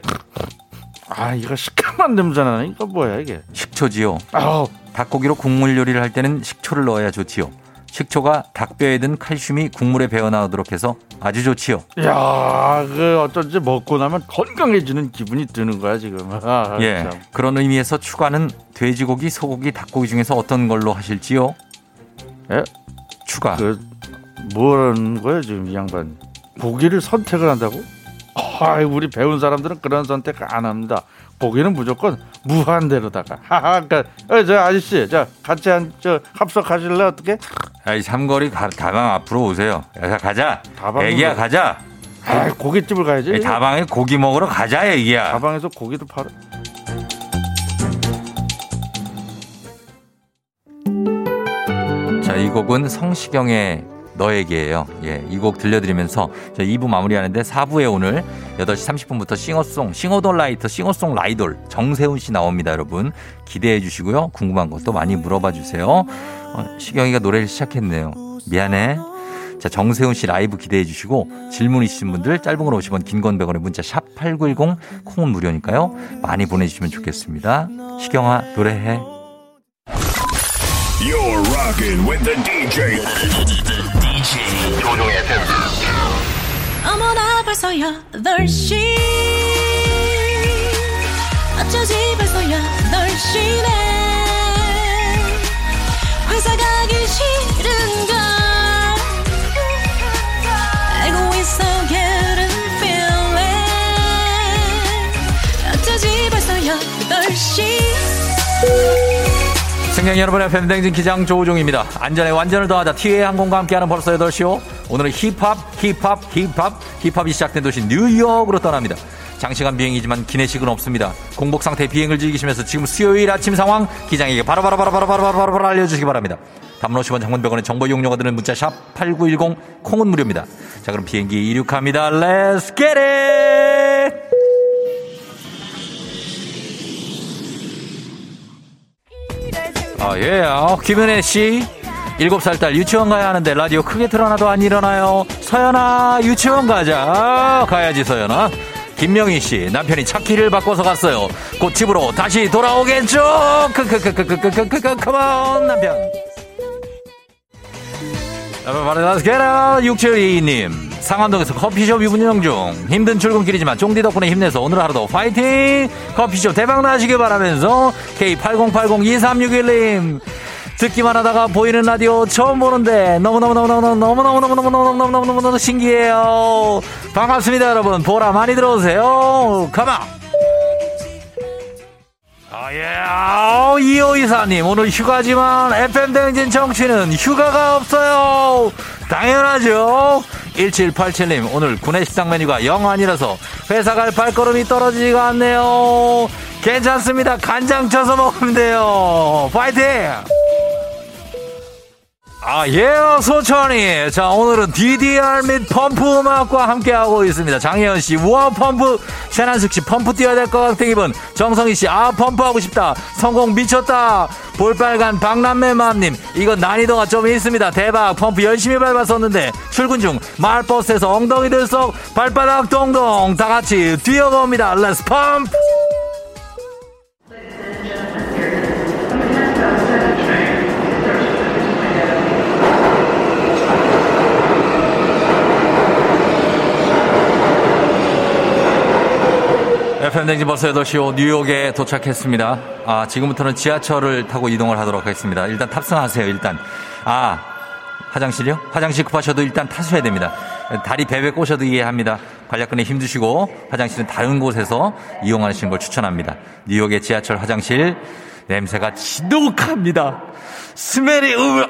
아, 이거 시큼한 냄새 나네. 이거 뭐야 이게? 식초지요. 아우, 닭고기로 국물 요리를 할 때는 식초를 넣어야 좋지요. 식초가 닭뼈에 든 칼슘이 국물에 배어 나오도록 해서 아주 좋지요. 야, 그 어쩐지 먹고 나면 건강해지는 기분이 드는 거야 지금. 아, 예. 참. 그런 의미에서 추가는 돼지고기, 소고기, 닭고기 중에서 어떤 걸로 하실지요? 예? 추가. 그 뭐라는 거야 지금 이 양반? 고기를 선택을 한다고? 아, 우리 배운 사람들은 그런 선택 안 합니다. 고기는 무조건 무한대로다가. 하하, 그러니까 어, 저 아저씨, 자 같이 한 저 합석하실래 어떻게? 아이 삼거리 가, 다방 앞으로 오세요. 야, 가자. 다방으로- 애기야 가자. 아, 고깃집을 가야지. 이 다방에 고기 먹으러 가자 애기야. 다방에서 고기도 팔아. 자, 이 곡은 성시경의 너에게예요. 예, 이 곡 들려드리면서 저 2부 마무리하는데 4부에 오늘 8시 30분부터 싱어송, 싱어돌라이터, 싱어송 라이돌 정세훈 씨 나옵니다, 여러분. 기대해 주시고요. 궁금한 것도 많이 물어봐 주세요. 어, 시경이가 노래를 시작했네요. 미안해. 자, 정세훈 씨 라이브 기대해 주시고 질문 있으신 분들 짧은 걸 50원, 긴 건 100원의 문자 샵 8910 콩은 무료니까요. 많이 보내 주시면 좋겠습니다. 시경아 노래해. You're rocking with the DJ. 조종의 FM. 어머나 벌써 8시 어쩌지 벌써 8시네 회사 가기 싫은걸. 알고 있어 getting feeling. 어쩌지 벌써 8시 승객 여러분의 팬댕진 기장 조우종입니다. 안전에 완전을 더하자 티웨이 항공과 함께하는 벌써 8시요. 오늘은 힙합, 힙합, 힙합, 힙합이 시작된 도시 뉴욕으로 떠납니다. 장시간 비행이지만 기내식은 없습니다. 공복 상태 비행을 즐기시면서 지금 수요일 아침 상황 기장에게 바로바로 바로바로 바로바로 바로 알려주시기 바랍니다. 10원 장문병원의 정보 이용료가 드는 문자 샵 8910 콩은 무료입니다. 자 그럼 비행기 이륙합니다. Let's! 아, 예, 어, 김은혜 씨. 일곱 살 딸 유치원 가야 하는데 라디오 크게 틀어놔도 안 일어나요. 서연아, 유치원 가자. 가야지, 서연아. 김명희 씨, 남편이 차키를 바꿔서 갔어요. 곧 집으로 다시 돌아오겠죠? 크크크크크크크크크, 컴온, 남편. 바로 게라 6722님 상암동에서 커피숍 운영 중 힘든 출근길이지만 쫑디 덕분에 힘내서 오늘 하루도 파이팅 커피숍 대박 나시길 바라면서 K80802361님 듣기만 하다가 보이는 라디오 처음 보는데 너무너무너무너무너무너무너무너무너무너무너무너무 신기해요 반갑습니다 여러분 보라 많이 들어오세요 가만 아, 이호이사님, 오늘 휴가지만 FM대행진 정치는 휴가가 없어요. 당연하죠. 1787님, 오늘 구내식당 메뉴가 영 아니라서 회사 갈 발걸음이 떨어지지가 않네요. 괜찮습니다. 간장 쳐서 먹으면 돼요. 파이팅! 아, 예, 소천이. 자, 오늘은 DDR 및 펌프 음악과 함께하고 있습니다. 장혜연 씨, 우와, 펌프. 최난숙 씨, 펌프 뛰어야 될 것 같은 기분. 정성희 씨, 아, 펌프 하고 싶다. 성공 미쳤다. 볼빨간 박남매 맘님, 이건 난이도가 좀 있습니다. 대박. 펌프 열심히 밟았었는데, 출근 중 마을버스에서 엉덩이 들썩, 발바닥 동동. 다 같이 뛰어봅니다. Let's pump! FM댕진 버스 8시 뉴욕에 도착했습니다. 아, 지금부터는 지하철을 타고 이동을 하도록 하겠습니다. 일단 탑승하세요, 일단. 아, 화장실이요? 화장실 급하셔도 일단 타셔야 됩니다. 다리 베베 꼬셔도 이해합니다. 관략근에 힘드시고 화장실은 다른 곳에서 이용하시는 걸 추천합니다. 뉴욕의 지하철 화장실 냄새가 지독합니다. 스멜이 으,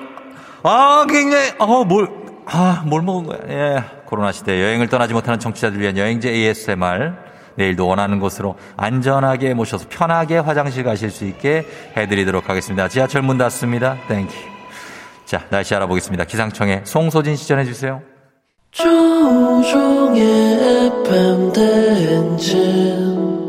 아 굉장히 아 뭘 아, 뭘 먹은 거야? 예. 코로나 시대 여행을 떠나지 못하는 청취자들 위한 여행제 ASMR 내일도 원하는 곳으로 안전하게 모셔서 편하게 화장실 가실 수 있게 해드리도록 하겠습니다. 지하철 문 닫습니다. Thank you. 자, 날씨 알아보겠습니다. 기상청에 송소진 씨 전해주세요. 조우종의 FM 대행진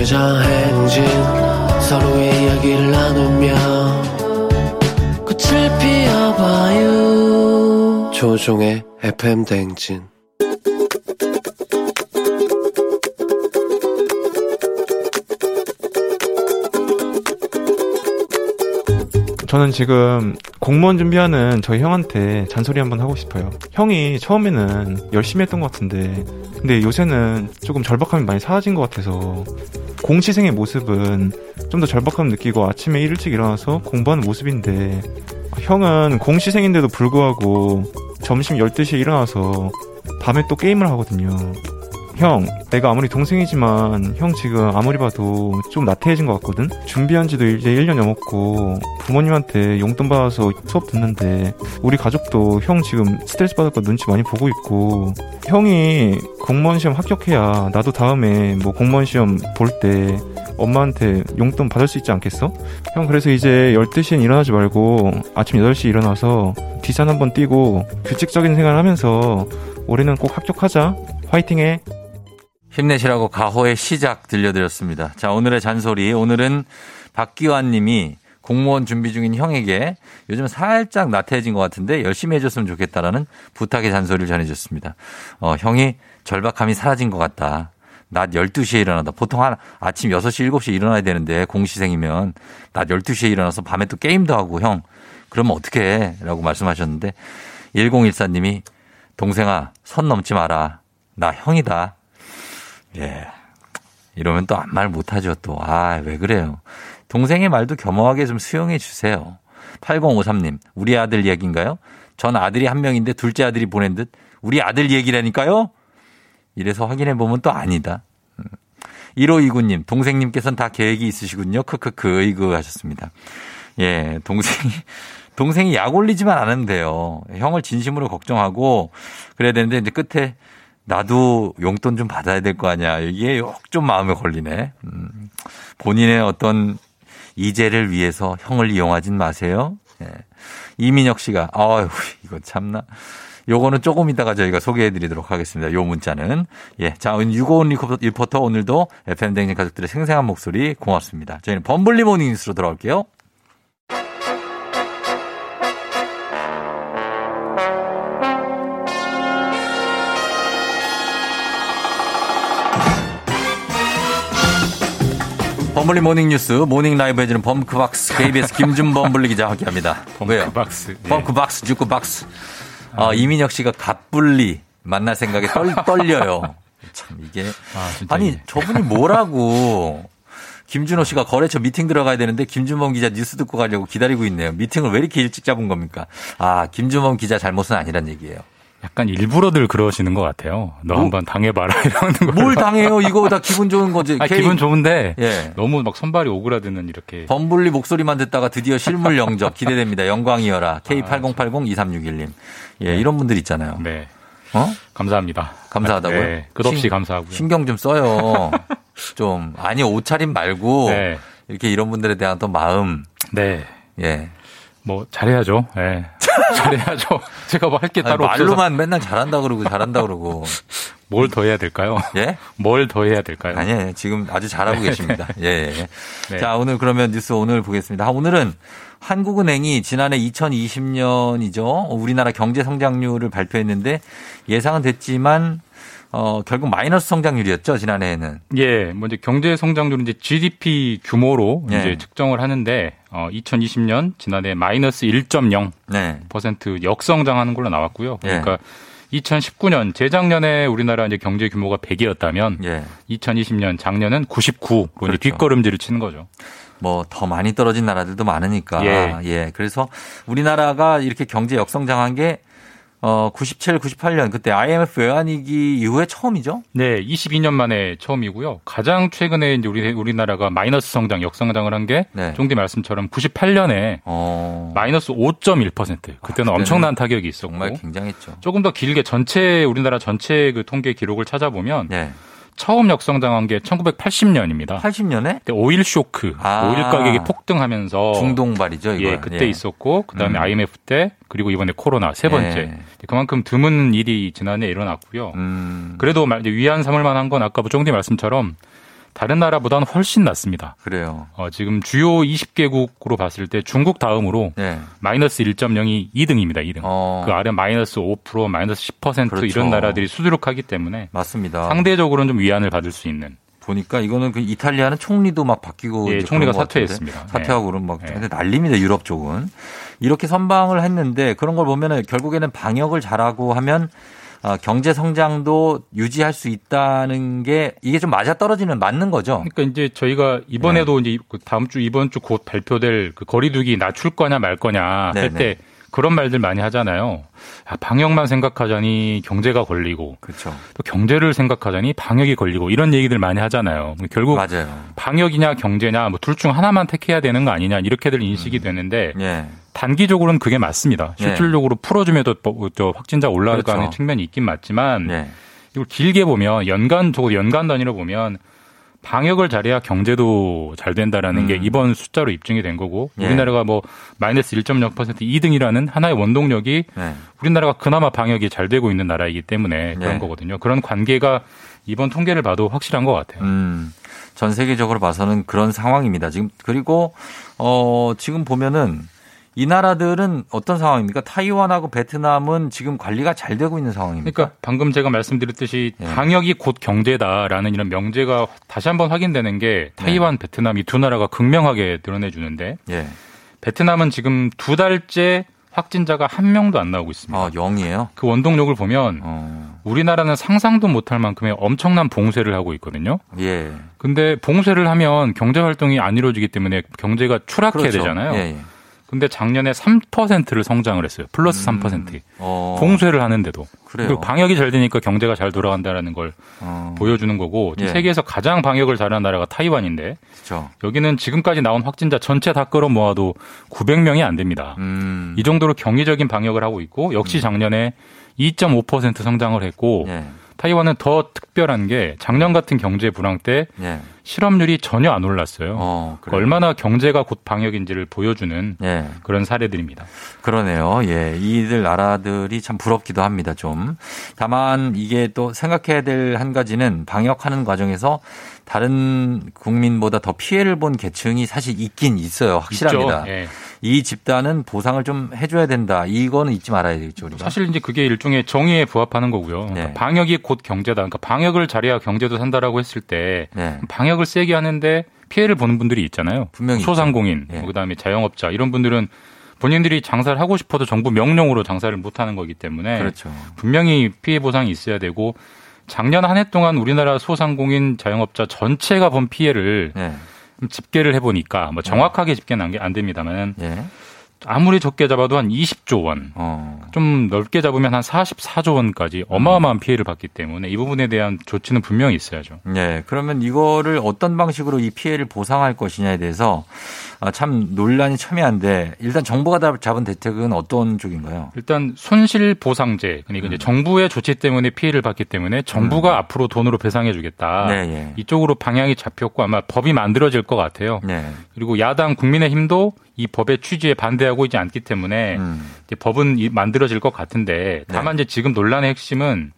꿈꾸며자 행진 서로의 이야기를 나누며 꽃을 피워봐요. 조종의 FM 대행진. 저는 지금 공무원 준비하는 저희 형한테 잔소리 한번 하고 싶어요. 형이 처음에는 열심히 했던 것 같은데, 근데 요새는 조금 절박함이 많이 사라진 것 같아서, 공시생의 모습은 좀 더 절박함 느끼고 아침에 일찍 일어나서 공부하는 모습인데, 형은 공시생인데도 불구하고 점심 12시에 일어나서 밤에 또 게임을 하거든요. 형, 내가 아무리 동생이지만 형 지금 아무리 봐도 좀 나태해진 것 같거든? 준비한 지도 이제 1년 넘었고 부모님한테 용돈 받아서 수업 듣는데 우리 가족도 형 지금 스트레스 받을 거 눈치 많이 보고 있고 형이 공무원 시험 합격해야 나도 다음에 뭐 공무원 시험 볼 때 엄마한테 용돈 받을 수 있지 않겠어? 형 그래서 이제 12시엔 일어나지 말고 아침 8시 에 일어나서 뒷산 한번 뛰고 규칙적인 생활 하면서 올해는 꼭 합격하자. 화이팅해. 힘내시라고 가호의 시작 들려드렸습니다. 자, 오늘의 잔소리. 오늘은 박기환 님이 공무원 준비 중인 형에게 요즘 살짝 나태해진 것 같은데 열심히 해줬으면 좋겠다라는 부탁의 잔소리를 전해줬습니다. 어, 형이 절박함이 사라진 것 같다. 낮 12시에 일어나다. 보통 한 아침 6시, 7시에 일어나야 되는데 공시생이면 낮 12시에 일어나서 밤에 또 게임도 하고 형, 그러면 어떻게 해? 라고 말씀하셨는데 1014님이 동생아, 선 넘지 마라. 나 형이다. 예. 이러면 또 아무 말 못하죠 또. 아, 왜 그래요. 동생의 말도 겸허하게 좀 수용해 주세요. 8053님, 우리 아들 얘기인가요? 전 아들이 한 명인데 둘째 아들이 보낸 듯 우리 아들 얘기라니까요? 이래서 확인해 보면 또 아니다. 1529님, 동생님께서는 다 계획이 있으시군요. 크크크, 이거 하셨습니다. 예, 동생이, [laughs] 동생이 약 올리지만 돼요. 형을 진심으로 걱정하고 그래야 되는데 이제 끝에 나도 용돈 좀 받아야 될 거 아니야. 이게 욕좀 마음에 걸리네. 음, 본인의 어떤 이재를 위해서 형을 이용하진 마세요. 예. 이민혁 씨가, 아유, 이거 참나. 요거는 조금 이따가 저희가 소개해 드리도록 하겠습니다. 요 문자는. 예. 자, 유고온 리포터 오늘도 FM댕진 가족들의 생생한 목소리 고맙습니다. 저희는 범블리 모닝 뉴스로 돌아올게요. 범블리 모닝 뉴스 모닝 라이브 해주는 범크박스 KBS 김준범 블리 기자 함께합니다. 범크박스. 네. 범크박스 주크박스. 어, 이민혁 씨가 범블리 만날 생각에 떨, 떨려요. [laughs] 참 이게 아니 이게. 저분이 뭐라고 김준호 씨가 거래처 미팅 들어가야 되는데 김준범 기자 뉴스 듣고 가려고 기다리고 있네요. 미팅을 왜 이렇게 일찍 잡은 겁니까? 아 김준범 기자 잘못은 아니란 얘기예요. 약간 일부러들 그러시는 것 같아요. 너 뭐? 한번 당해봐라 [laughs] 이러는 거. 뭘 당해요? 이거 다 기분 좋은 거지. 아, 기분 좋은데 예. 너무 막 선발이 오그라드는 이렇게. 범블리 목소리만 듣다가 드디어 실물 영접 기대됩니다. [laughs] 영광이어라. K80802361님. 예, 이런 분들 있잖아요. 네. 어? 감사합니다. 감사하다고요? 네, 끝없이 신- 감사하고요. 신경 좀 써요. [laughs] 좀 아니 옷차림 말고 네. 이렇게 이런 분들에 대한 또 마음. 네. 예. 뭐 잘해야죠. 예. [laughs] 잘해야죠. 제가 뭐 할게 아니, 따로 없어서 말로만 맨날 잘한다 그러고 잘한다 그러고. [laughs] 뭘 더 해야 될까요? 예? [laughs] 뭘 더 해야 될까요? 아니에요. 지금 아주 잘하고 네. 계십니다. 예, 예. 네. 자, 오늘 그러면 뉴스 오늘 보겠습니다. 아, 오늘은 한국은행이 지난해 2020년이죠. 우리나라 경제 성장률을 발표했는데 예상은 됐지만 어, 결국 마이너스 성장률이었죠, 지난해에는. 예, 먼저 경제 성장률은 이제 GDP 규모로 예. 이제 측정을 하는데 어 2020년 지난해 마이너스 1.0% 네. 역성장하는 걸로 나왔고요. 예. 그러니까 2019년 재작년에 우리나라 이제 경제 규모가 100이었다면 예. 2020년 작년은 99로 이제 그렇죠. 뒷걸음질을 치는 거죠. 뭐더 많이 떨어진 나라들도 많으니까. 예. 예. 그래서 우리나라가 이렇게 경제 역성장한 게 어, 97, 98년 그때 IMF 외환위기 이후에 처음이죠? 네, 22년 만에 처음이고요. 가장 최근에 이제 우리 우리나라가 마이너스 성장, 역성장을 한게 네. 종디 말씀처럼 98년에 어. 마이너스 5.1%. 그때는 엄청난 타격이 있었고 정말 굉장했죠. 조금 더 길게 전체 우리나라 전체 그 통계 기록을 찾아보면 예. 처음 역성장한 게 1980년입니다. 80년에 그때 오일 쇼크, 아. 오일 가격이 폭등하면서 중동발이죠, 이거. 예, 그때 있었고 그다음에 음. IMF 때 그리고 이번에 코로나 세 번째. 예. 그만큼 드문 일이 지난해 일어났고요. 음. 그래도 위안 삼을 만한 건 아까 부총리 말씀처럼 다른 나라보다는 훨씬 낫습니다. 그래요. 어, 지금 주요 20개국으로 봤을 때 중국 다음으로 네. 마이너스 1.0이 2등입니다. 2등. 어. 그 아래 마이너스 5%, 마이너스 10% 그렇죠. 이런 나라들이 수두룩하기 때문에 맞습니다. 상대적으로는 좀 위안을 받을 수 있는. 보니까 이거는 그 이탈리아는 총리도 막 바뀌고 예, 총리가. 사퇴했습니다. 사퇴하고 그러면 막 근데 난립니다 유럽 쪽은 이렇게 선방을 했는데 그런 걸 보면은 결국에는 방역을 잘하고 하면 아, 경제 성장도 유지할 수 있다는 게 이게 좀 맞아 떨어지는 맞는 거죠. 그러니까 이제 저희가 이번에도 네. 이제 그 다음 주 이번 주 곧 발표될 그 거리두기 낮출 거냐 말 거냐 할 네네. 때 그런 말들 많이 하잖아요. 야, 방역만 생각하자니 경제가 걸리고 그렇죠. 또 경제를 생각하자니 방역이 걸리고 이런 얘기들 많이 하잖아요. 결국 맞아요. 방역이냐 경제냐 뭐 둘 중 하나만 택해야 되는 거 아니냐 이렇게들 인식이 되는데 예. 단기적으로는 그게 맞습니다. 예. 실질적으로 풀어주면서 또 확진자 올라가는 그렇죠. 측면이 있긴 맞지만 예. 이걸 길게 보면 연간 적어도 연간 단위로 보면 방역을 잘해야 경제도 잘 된다라는 게 이번 숫자로 입증이 된 거고 음. 예. 우리나라가 뭐 마이너스 1.0% 2등이라는 하나의 원동력이 네. 우리나라가 그나마 방역이 잘 되고 있는 나라이기 때문에 그런 네. 거거든요. 그런 관계가 이번 통계를 봐도 확실한 것 같아요. 음, 전 세계적으로 봐서는 그런 상황입니다. 지금 그리고 어 지금 보면은 이 나라들은 어떤 상황입니까? 타이완하고 베트남은 지금 관리가 잘 되고 있는 상황입니까? 그러니까 방금 제가 말씀드렸듯이 예. 방역이 곧 경제다라는 이런 명제가 다시 한번 확인되는 게 네. 타이완, 베트남 이 두 나라가 극명하게 드러내 주는데 예. 베트남은 지금 두 달째 확진자가 한 명도 안 나오고 있습니다. 아, 0이에요? 그 원동력을 보면 어. 우리나라는 상상도 못할 만큼의 엄청난 봉쇄를 하고 있거든요. 예. 근데 봉쇄를 하면 경제 활동이 안 이루어지기 때문에 경제가 추락해야 그렇죠. 되잖아요. 예, 예. 근데 작년에 3%를 성장을 했어요. 플러스 3%. 어. 봉쇄를 하는데도. 그래요. 방역이 잘 되니까 경제가 잘 돌아간다라는 걸 어. 보여주는 거고 예. 세계에서 가장 방역을 잘하는 나라가 타이완인데 그렇죠. 여기는 지금까지 나온 확진자 전체 다 끌어모아도 900명이 안 됩니다. 음. 이 정도로 경이적인 방역을 하고 있고 역시 작년에 2.5% 성장을 했고 예. 타이완은 더 특별한 게 작년 같은 경제 불황 때 예. 실업률이 전혀 안 올랐어요. 어, 얼마나 경제가 곧 방역인지를 보여주는 예. 그런 사례들입니다. 그러네요. 예. 이들 나라들이 참 부럽기도 합니다, 좀. 다만 이게 또 생각해야 될 한 가지는 방역하는 과정에서 다른 국민보다 더 피해를 본 계층이 사실 있긴 있어요. 확실합니다. 예. 이 집단은 보상을 좀 해줘야 된다. 이거는 잊지 말아야 되겠죠, 우리가. 사실 이제 그게 일종의 정의에 부합하는 거고요. 그러니까 네. 방역이 곧 경제다. 그러니까 방역을 잘해야 경제도 산다라고 했을 때 네. 방역을 세게 하는데 피해를 보는 분들이 있잖아요. 분명히 소상공인. 예. 그다음에 자영업자 이런 분들은 본인들이 장사를 하고 싶어도 정부 명령으로 장사를 못 하는 거기 때문에 그렇죠. 분명히 피해 보상이 있어야 되고 작년 한 해 동안 우리나라 소상공인 자영업자 전체가 본 피해를 예. 집계를 해보니까 뭐 정확하게 집계는 안, 안 됩니다만 예. 아무리 적게 잡아도 한 20조 원, 어. 좀 넓게 잡으면 한 44조 원까지 어마어마한 피해를 받기 때문에 이 부분에 대한 조치는 분명히 있어야죠. 예. 그러면 이거를 어떤 방식으로 이 피해를 보상할 것이냐에 대해서 아, 참 논란이 첨예한데 일단 정부가 다- 잡은 대책은 어떤 쪽인가요? 일단 손실 보상제, 그러니까 음. 이제 정부의 조치 때문에 피해를 받기 때문에 정부가 앞으로 돈으로 배상해주겠다. 네, 예. 이쪽으로 방향이 잡혔고 아마 법이 만들어질 것 같아요. 네. 그리고 야당 국민의힘도 이 법의 취지에 반대하고 있지 않기 때문에 음. 이제 법은 이- 만들어질 것 같은데 다만 네. 이제 지금 논란의 핵심은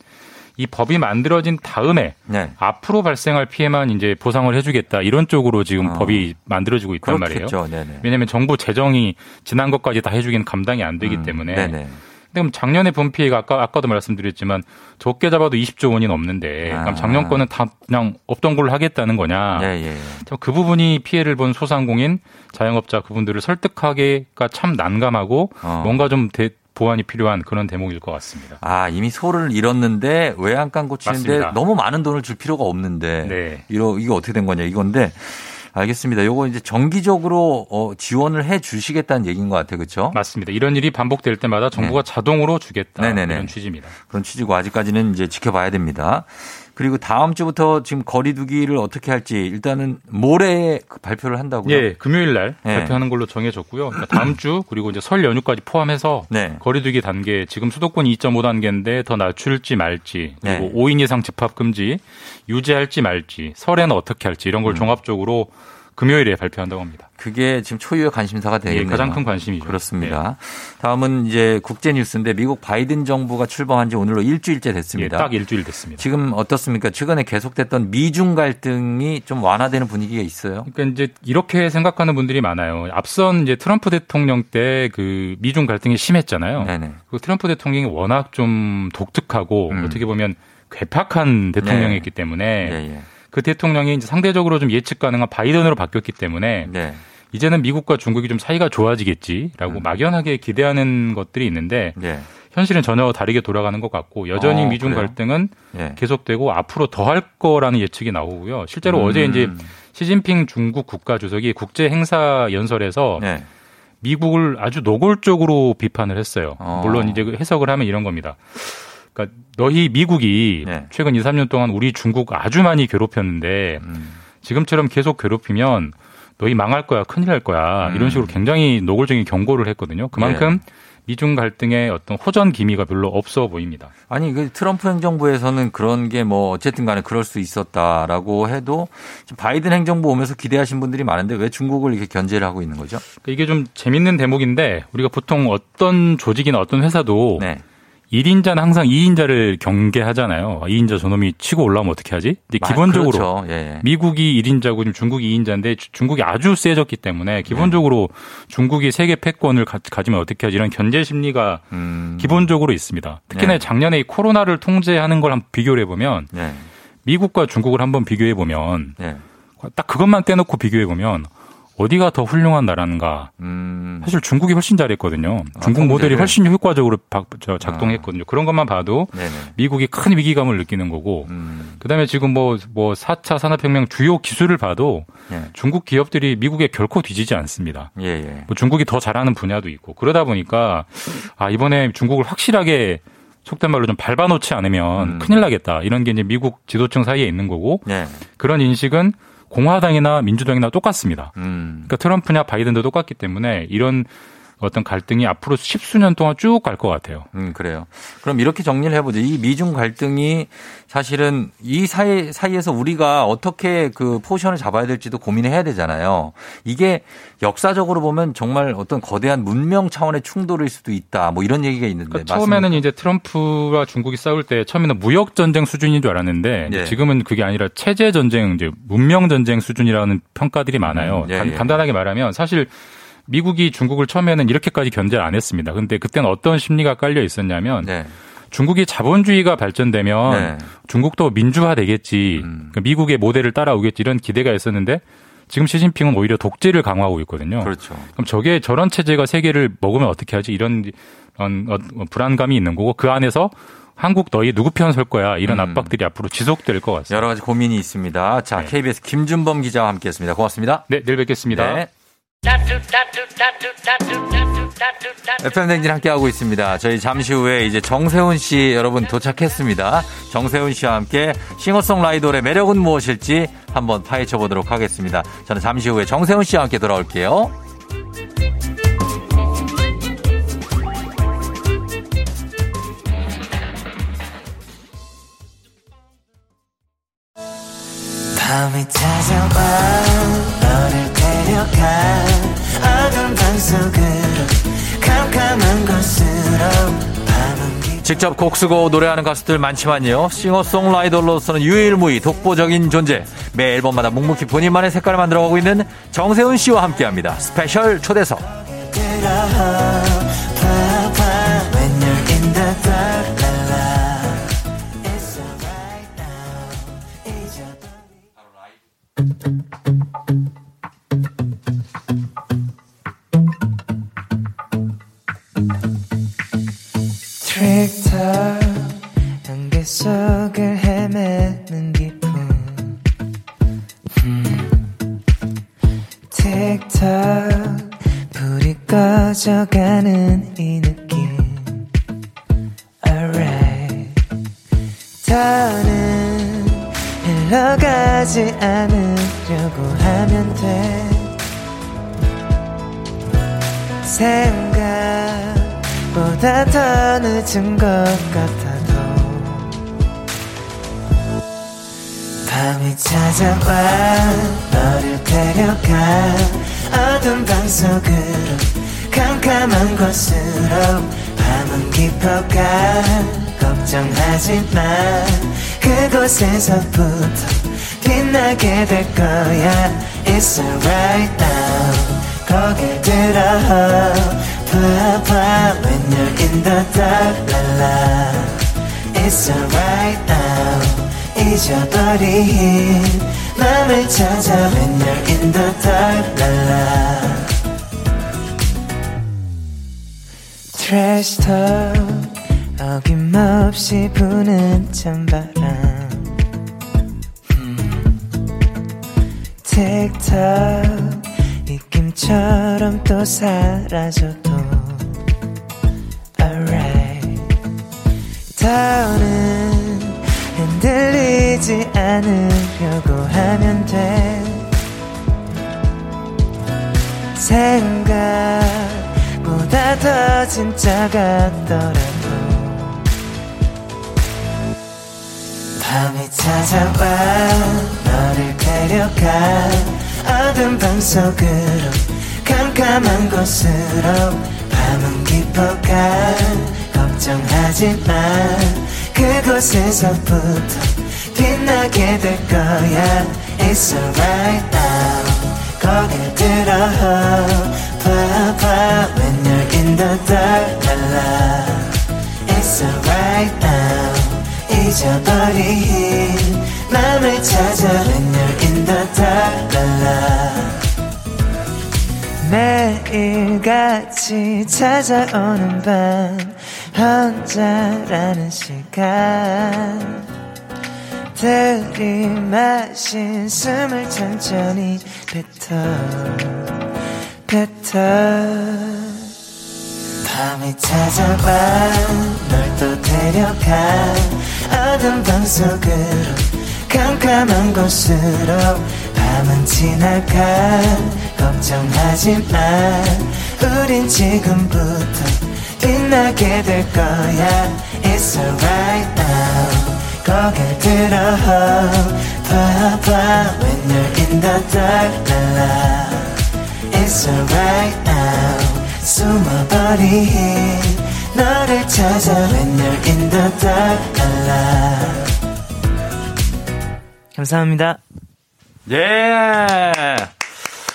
이 법이 만들어진 다음에 네. 앞으로 발생할 피해만 이제 보상을 해주겠다 이런 쪽으로 지금 법이 만들어지고 있단 말이에요. 어. 그렇겠죠. 네네. 왜냐하면 정부 재정이 지난 것까지 다 해주기는 감당이 안 되기 때문에. 음. 네네. 근데 그럼 작년에 본 피해가 아까 아까도 말씀드렸지만 적게 잡아도 20조 원이 넘는데 아. 그럼 작년 거는 다 그냥 없던 걸로 하겠다는 거냐? 예, 예. 참그 부분이 피해를 본 소상공인 자영업자 그분들을 설득하기가 참 난감하고 어. 뭔가 좀 대- 보완이 필요한 그런 대목일 것 같습니다. 아, 이미 소를 잃었는데 외양간 고치는데 맞습니다. 너무 많은 돈을 줄 필요가 없는데 네. 이러 이거 어떻게 된 거냐 이건데 알겠습니다. 요거 이제 정기적으로 어, 지원을 해 주시겠다는 얘기인 것 같아요. 그렇죠? 맞습니다. 이런 일이 반복될 때마다 정부가 자동으로 주겠다 네네네. 이런 취지입니다. 그런 취지고 아직까지는 이제 지켜봐야 됩니다. 그리고 다음 주부터 지금 거리두기를 어떻게 할지 일단은 모레 그 발표를 한다고요. 예, 금요일 날 예. 발표하는 걸로 정해졌고요. 그러니까 다음 주 그리고 이제 설 연휴까지 포함해서 네. 거리두기 단계 지금 수도권이 2.5 단계인데 더 낮출지 말지 그리고 네. 5인 이상 집합 금지 유지할지 말지 설에는 어떻게 할지 이런 음. 걸 종합적으로 금요일에 발표한다고 합니다. 그게 지금 초유의 관심사가 되겠네요. 예, 가장 큰 관심이죠. 네. 그렇습니다. 다음은 이제 국제 뉴스인데 미국 바이든 정부가 출범한 지 오늘로 일주일째 예, 됐습니다. 딱 일주일 됐습니다. 지금 어떻습니까? 최근에 계속됐던 미중 갈등이 좀 완화되는 분위기가 있어요. 그러니까 이제 이렇게 생각하는 분들이 많아요. 앞선 이제 트럼프 대통령 때 그 미중 갈등이 심했잖아요. 네네. 그 트럼프 대통령이 워낙 좀 독특하고 음. 어떻게 보면 괴팍한 대통령이었기 네. 때문에 예, 예. 그 대통령이 이제 상대적으로 좀 예측 가능한 바이든으로 바뀌었기 때문에 네. 이제는 미국과 중국이 좀 사이가 좋아지겠지라고 음. 막연하게 기대하는 것들이 있는데 네. 현실은 전혀 다르게 돌아가는 것 같고 여전히 어, 미중 그래요? 갈등은 예. 계속되고 앞으로 더 할 거라는 예측이 나오고요. 실제로 음. 어제 이제 시진핑 중국 국가 주석이 국제 행사 연설에서 네. 미국을 아주 노골적으로 비판을 했어요. 어. 물론 이제 그 해석을 하면 이런 겁니다. 그러니까 너희 미국이 네. 최근 2, 3년 동안 우리 중국 아주 많이 괴롭혔는데 음. 지금처럼 계속 괴롭히면 너희 망할 거야, 큰일 날 거야. 음. 이런 식으로 굉장히 노골적인 경고를 했거든요. 그만큼 예. 미중 갈등의 어떤 호전 기미가 별로 없어 보입니다. 아니 그 트럼프 행정부에서는 그런 게 뭐 어쨌든 간에 그럴 수 있었다라고 해도 지금 바이든 행정부 오면서 기대하신 분들이 많은데 왜 중국을 이렇게 견제를 하고 있는 거죠? 그러니까 이게 좀 재밌는 대목인데 우리가 보통 어떤 조직이나 어떤 회사도 네. 1인자는 항상 2인자를 경계하잖아요. 2인자 저놈이 치고 올라오면 어떻게 하지? 근데 아, 기본적으로 그렇죠. 예, 예. 미국이 1인자고 지금 중국이 2인자인데 중국이 아주 세졌기 때문에 기본적으로 중국이 세계 패권을 가, 지면 어떻게 하지? 이런 견제 심리가 기본적으로 있습니다. 특히나 네. 작년에 이 코로나를 통제하는 걸 한번 비교를 해보면 네. 미국과 중국을 한번 비교해 보면 네. 딱 그것만 떼놓고 비교해 보면 어디가 더 훌륭한 나라인가? 사실 중국이 훨씬 잘했거든요. 중국 통제를. 모델이 훨씬 효과적으로 박- 저 작동했거든요. 그런 것만 봐도 네네. 미국이 큰 위기감을 느끼는 거고, 음. 그 다음에 지금 뭐, 뭐 4차 산업혁명 주요 기술을 봐도 예. 중국 기업들이 미국에 결코 뒤지지 않습니다. 예, 예. 뭐 중국이 더 잘하는 분야도 있고, 그러다 보니까, 아, 이번에 중국을 확실하게 속된 말로 좀 밟아놓지 않으면 큰일 나겠다. 이런 게 이제 미국 지도층 사이에 있는 거고, 네. 그런 인식은 공화당이나 민주당이나 똑같습니다. 음. 그러니까 트럼프냐 바이든도 똑같기 때문에 이런 어떤 갈등이 앞으로 십수년 동안 쭉 갈 것 같아요. 음, 그래요. 그럼 이렇게 정리를 해보죠. 이 미중 갈등이 사실은 이 사이, 사이에서 우리가 어떻게 그 포지션을 잡아야 될지도 고민을 해야 되잖아요. 이게 역사적으로 보면 정말 어떤 거대한 문명 차원의 충돌일 수도 있다. 뭐 이런 얘기가 있는데. 그러니까 처음에는 이제 트럼프와 중국이 싸울 때 처음에는 무역 전쟁 수준인 줄 알았는데 예. 지금은 그게 아니라 체제 전쟁, 이제 문명 전쟁 수준이라는 평가들이 많아요. 음, 예, 간- 예. 간단하게 말하면 사실 미국이 중국을 처음에는 이렇게까지 견제를 안 했습니다. 근데 그때는 어떤 심리가 깔려 있었냐면 중국이 자본주의가 발전되면 네. 중국도 민주화 되겠지. 음. 그러니까 미국의 모델을 따라오겠지 이런 기대가 있었는데 지금 시진핑은 오히려 독재를 강화하고 있거든요. 그렇죠. 그럼 저게 저런 체제가 세계를 먹으면 어떻게 하지? 이런 어, 어, 불안감이 있는 거고 그 안에서 한국 너희 누구 편 설 거야 이런 압박들이 앞으로 지속될 것 같습니다. 여러 가지 고민이 있습니다. 자, KBS 김준범 기자와 함께 했습니다. 고맙습니다. 네, 내일 뵙겠습니다. 네. FM 댕진 함께하고 있습니다. 저희 잠시 후에 이제 정세훈 씨 여러분 도착했습니다. 정세훈 씨와 함께 싱어송라이더의 매력은 무엇일지 한번 파헤쳐 보도록 하겠습니다. 저는 잠시 후에 정세훈 씨와 함께 돌아올게요. 밤이 찾아와 너를 어둠 캄캄한 곳으로 직접 곡 쓰고 노래하는 가수들 많지만요. 싱어송라이더로서는 유일무이 독보적인 존재. 매 앨범마다 묵묵히 본인만의 색깔을 만들어가고 있는 정세운 씨와 함께합니다. 스페셜 초대석. 헤매는 기분 음. 틱톡 불이 꺼져가는 이 느낌. Alright. 더는 흘러가지 않으려고 하면 돼. 생각보다 더 늦은 것 같아 밤이 찾아와 너를 데려가 어둠 방 속으로 캄캄한 곳으로 밤은 깊어가 걱정하지 마. 그곳에서부터 빛나게 될 거야. It's alright now. 거길 들어. 봐봐 When you're in the dark la la. It's alright now 잊어버린 맘을 찾아 you're in the dark la Trash talk 어김없이 부는 찬바람 틱톡 입김처럼 또 사라져도 Alright 더는 흔들리지 않으려고 하면 돼. 생각보다 다더 진짜 같더라고. 밤이 찾아와 너를 데려가 어둠 방 속으로 캄캄한 곳으로. 밤은 깊어가 걱정하지 마 그곳에서부터 빛나게 될 거야 It's alright now 고개 들어 봐봐 When you're in the dark la la It's alright now 잊어버린 맘을 찾아 When you're in the dark la la 매일같이 찾아오는 밤 혼자라는 시간. 들이마신 숨을 천천히 뱉어 뱉어. 밤이 찾아와 널 또 데려가. 어둠 방 속으로 캄캄한 곳으로 밤은 지나가. 걱정하지 마. 우린 지금부터 빛나게 될 거야 It's alright now 고개 들어 봐봐 When you're in the dark la la It's alright now 숨어버린 너를 찾아 When you're in the dark la la 감사합니다 예.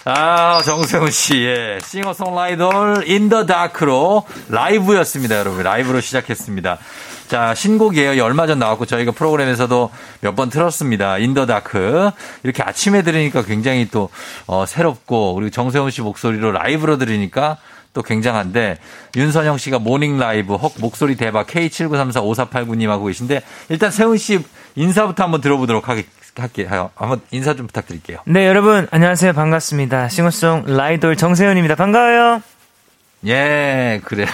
아, 정세운 씨의 싱어송라이터 In the Dark로 라이브였습니다, 여러분. 라이브로 시작했습니다. 자, 신곡이에요. 이 얼마 전 나왔고 저희가 프로그램에서도 몇 번 틀었습니다. In the Dark. 이렇게 아침에 들으니까 굉장히 또 어, 새롭고 그리고 정세운 씨 목소리로 라이브로 들으니까 또 굉장한데 윤선영 씨가 모닝 라이브 헉 목소리 대박 K79345489님 하고 계신데 일단 세운 씨 인사부터 한번 들어보도록 하겠, 할게요. 한번 인사 좀 부탁드릴게요. 네 여러분 안녕하세요 반갑습니다 싱어송라이돌 정세운입니다 반가워요 예, 그래요.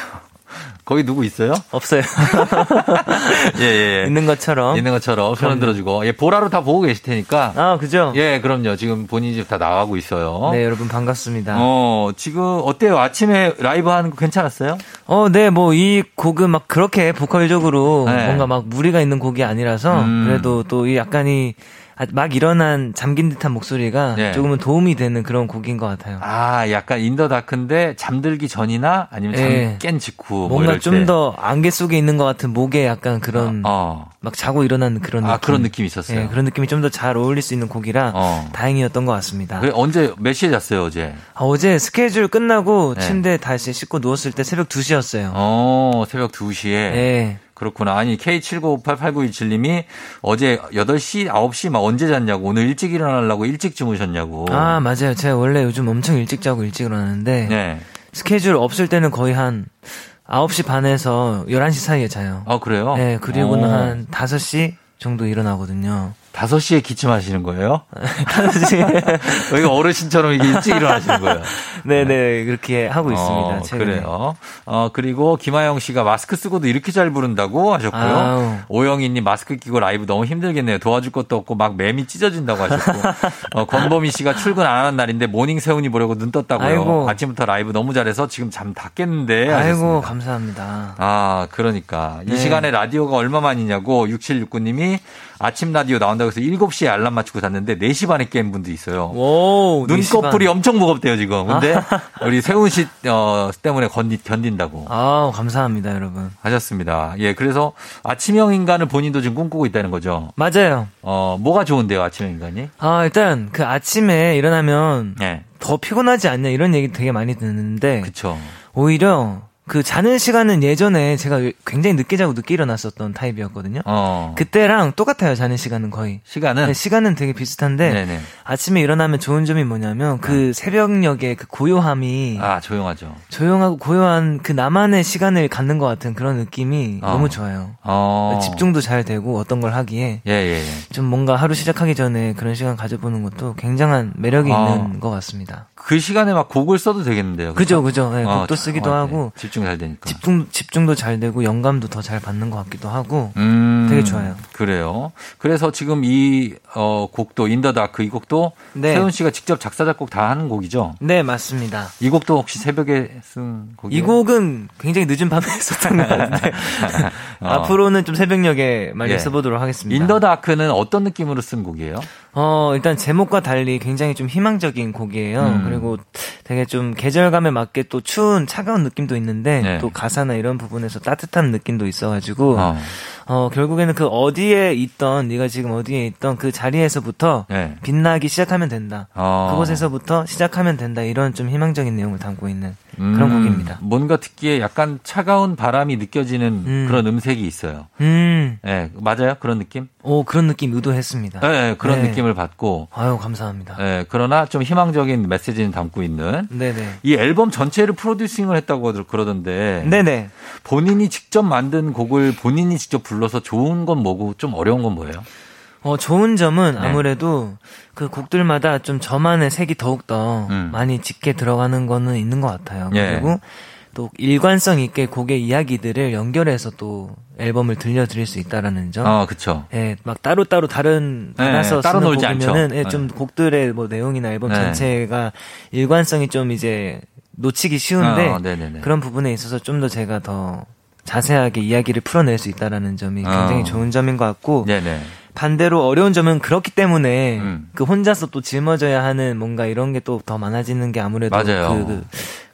거기 누구 있어요? 없어요 [laughs] 예, 예, 예. 있는 것처럼 있는 것처럼 손 그럼요. 흔들어주고. 예, 보라로 다 보고 계실 테니까. 아 그죠 예, 그럼요. 지금 본인 집 다 나가고 있어요. 네 여러분 반갑습니다 어, 지금 어때요? 아침에 라이브 하는 거 괜찮았어요? 어, 네, 뭐, 이 곡은 막 그렇게 보컬적으로 네. 뭔가 막 무리가 있는 곡이 아니라서 음. 그래도 또 이 약간 이 아, 막 일어난 잠긴 듯한 목소리가 네. 조금은 도움이 되는 그런 곡인 것 같아요. 아, 약간 In the Dark인데 잠들기 전이나 아니면 잠 예. 깬 직후. 뭐 뭔가 좀 때. 더 안개 속에 있는 것 같은 목에 약간 그런 어. 막 자고 일어나는 그런 아, 느낌. 그런 느낌이 있었어요. 예, 그런 느낌이 좀 더 잘 어울릴 수 있는 곡이라 어. 다행이었던 것 같습니다. 그래, 언제 몇 시에 잤어요, 어제? 아, 어제 스케줄 끝나고 네. 침대 다시 씻고 누웠을 때 새벽 2시였어요. 어, 새벽 2시에. 예. 그렇구나. 아니, K79588917님이 어제 8시, 9시 막 언제 잤냐고. 오늘 일찍 일어나려고 일찍 주무셨냐고. 아, 맞아요. 제가 원래 요즘 엄청 일찍 자고 일찍 일어나는데 네. 스케줄 없을 때는 거의 한 9시 반에서 11시 사이에 자요. 아, 그래요? 네, 그리고는 어. 한 5시 정도 일어나거든요. 5시에 기침하시는 거예요? [laughs] 5시. [laughs] 여기가 어르신처럼 이게 일찍 일어나시는 거예요. 네네, [laughs] 그렇게 하고 있습니다. 어. 그래요. 어, 그리고 김하영 씨가 마스크 쓰고도 이렇게 잘 부른다고 하셨고요. 아우. 오영희님 마스크 끼고 라이브 너무 힘들겠네요. 도와줄 것도 없고 막 맴이 찢어진다고 하셨고. 어, 권보미 씨가 출근 안 하는 날인데 모닝 세운이 보려고 눈 떴다고요. 아이고. 아침부터 라이브 너무 잘해서 지금 잠 다 깼는데. 아이고, 하셨습니다. 감사합니다. 아, 그러니까. 이 네. 시간에 라디오가 얼마만이냐고 6769님이 아침 라디오 나온다고 해서 7시에 알람 맞추고 잤는데 4시 반에 깬 분도 있어요. 오, 네 눈꺼풀이. 엄청 무겁대요, 지금. 근데 [laughs] 우리 세훈 씨 어, 때문에 견디, 견딘다고 아 감사합니다, 여러분. 하셨습니다. 예, 그래서 아침형 인간을 본인도 지금 꿈꾸고 있다는 거죠. 맞아요. 어, 뭐가 좋은데요, 아침형 인간이? 아, 일단 그 아침에 일어나면 예. 더 피곤하지 않냐 이런 얘기 되게 많이 듣는데 그쵸. 오히려 그 자는 시간은 예전에 제가 굉장히 늦게 자고 늦게 일어났었던 타입이었거든요. 어. 그때랑 똑같아요. 자는 시간은 거의. 시간은? 네, 시간은 되게 비슷한데 네네. 아침에 일어나면 좋은 점이 뭐냐면 그 새벽녘의 그 고요함이 아, 조용하죠. 조용하고 고요한 그 나만의 시간을 갖는 것 같은 그런 느낌이 어. 너무 좋아요. 어. 집중도 잘 되고 어떤 걸 하기에 예, 예, 예. 좀 뭔가 하루 시작하기 전에 그런 시간 가져보는 것도 굉장한 매력이 어. 있는 것 같습니다. 그 시간에 막 곡을 써도 되겠는데요. 그죠, 그죠. 네, 어, 곡도 쓰기도 어, 네. 하고. 집중 잘 되니까. 집중 집중도 잘 되고 영감도 더 잘 받는 것 같기도 하고 음, 되게 좋아요. 그래요. 그래서 지금 이 어, 곡도 In the Dark 이 곡도 네. 세운 씨가 직접 작사 작곡 다 하는 곡이죠. 네 맞습니다. 이 곡도 혹시 새벽에 쓴 곡이에요? 이 곡은 굉장히 늦은 밤에 [laughs] 썼던 것 같은데 [laughs] 어. 앞으로는 좀 새벽녘에 많이 예. 써보도록 하겠습니다. 인더 다크는 어떤 느낌으로 쓴 곡이에요? 어, 일단 제목과 달리 굉장히 좀 희망적인 곡이에요. 음. 그리고 되게 좀 계절감에 맞게 또 추운 차가운 느낌도 있는데 네. 또 가사나 이런 부분에서 따뜻한 느낌도 있어가지고 어. 어, 결국에는 그 어디에 있던 네가 지금 어디에 있던 그 자리에서부터 네. 빛나기 시작하면 된다. 어. 그곳에서부터 시작하면 된다. 이런 좀 희망적인 내용을 담고 있는 그런 음, 곡입니다. 뭔가 듣기에 약간 차가운 바람이 느껴지는 음. 그런 음색이 있어요. 음, 예, 맞아요? 그런 느낌? 오 그런 느낌 의도했습니다. 예, 예, 그런 네. 느낌을 받고. 아유 감사합니다. 예, 그러나 좀 희망적인 메시지는 담고 있는. 네네. 이 앨범 전체를 프로듀싱을 했다고 그러던데. 네네. 본인이 직접 만든 곡을 본인이 직접 불러서 좋은 건 뭐고 좀 어려운 건 뭐예요? 어, 좋은 점은 네. 아무래도 그 곡들마다 좀 저만의 색이 더욱더 음. 많이 짙게 들어가는 거는 있는 것 같아요. 예. 그리고 또 일관성 있게 곡의 이야기들을 연결해서 또 앨범을 들려드릴 수 있다라는 점. 아, 그쵸. 예, 막 따로따로 다른 네, 받아서 따로 쓰는 놀지 곡이면은 않죠. 예, 좀 네. 곡들의 뭐 내용이나 앨범 네. 전체가 일관성이 좀 이제 놓치기 쉬운데 어. 그런 부분에 있어서 좀 더 제가 더 자세하게 이야기를 풀어낼 수 있다라는 점이 굉장히 어. 좋은 점인 것 같고 네네. 반대로 어려운 점은 그렇기 때문에 음. 그 혼자서 또 짊어져야 하는 뭔가 이런 게 또 더 많아지는 게 아무래도 맞아요. 그,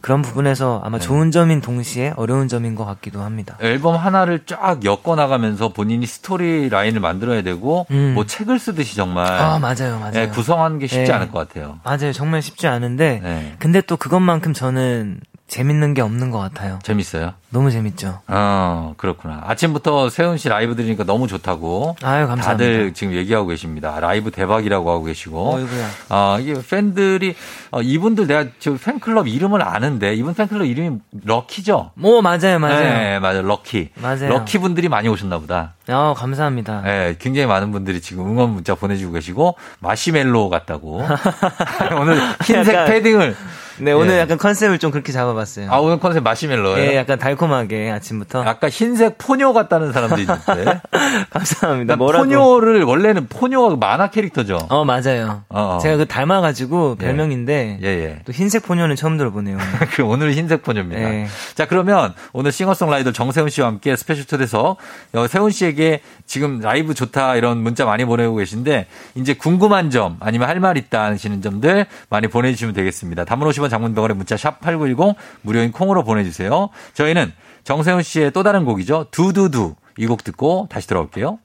그, 런 부분에서 아마 좋은 점인 동시에 어려운 점인 것 같기도 합니다. 앨범 하나를 쫙 엮어 나가면서 본인이 스토리 라인을 만들어야 되고 음. 뭐 책을 쓰듯이 정말 아 맞아요, 맞아요. 예, 구성하는 게 쉽지 예. 않을 것 같아요. 맞아요, 정말 쉽지 않은데 네. 근데 또 그것만큼 저는 재밌는 게 없는 것 같아요. 재밌어요. 너무 재밌죠. 어, 그렇구나. 아침부터 세운 씨 라이브 들으니까 너무 좋다고. 아유 감사합니다. 다들 지금 얘기하고 계십니다. 라이브 대박이라고 하고 계시고. 어이구야. 아, 이게 팬들이, 어, 이분들 내가 저 팬클럽 이름을 아는데, 이분 팬클럽 이름이 럭키죠? 오 맞아요, 맞아요. 네, 맞아요. 럭키. 맞아요. 럭키 분들이 많이 오셨나 보다. 어 감사합니다. 네, 굉장히 많은 분들이 지금 응원 문자 보내주고 계시고, 마시멜로 같다고. [laughs] [laughs] 오늘 흰색 패딩을. 네 오늘 예. 약간 컨셉을 좀 그렇게 잡아봤어요. 아, 오늘 컨셉 마시멜로예요 예, 약간 달콤하게 아침부터. 아까 흰색 포뇨 같다는 사람도 있는데. [laughs] 감사합니다. 그러니까 뭐라고? 포뇨를 원래는 포뇨가 만화 캐릭터죠. 어 맞아요. 어, 어. 제가 그 닮아가지고 별명인데 예, 예. 또 흰색 포뇨는 처음 들어보네요. [laughs] 그 오늘 흰색 포뇨입니다. 네. 자 그러면 오늘 싱어송라이더 정세운 씨와 함께 스페셜 초대석 어, 세운 씨에게 지금 라이브 좋다 이런 문자 많이 보내고 계신데 이제 궁금한 점 아니면 할 말 있다 하시는 점들 많이 보내주시면 되겠습니다. 단문 50원 장문 100원의 문자 샵 #8910 무료인 콩으로 보내주세요. 저희는 정세운 씨의 또 다른 곡이죠 두두두 이 곡 듣고 다시 돌아올게요.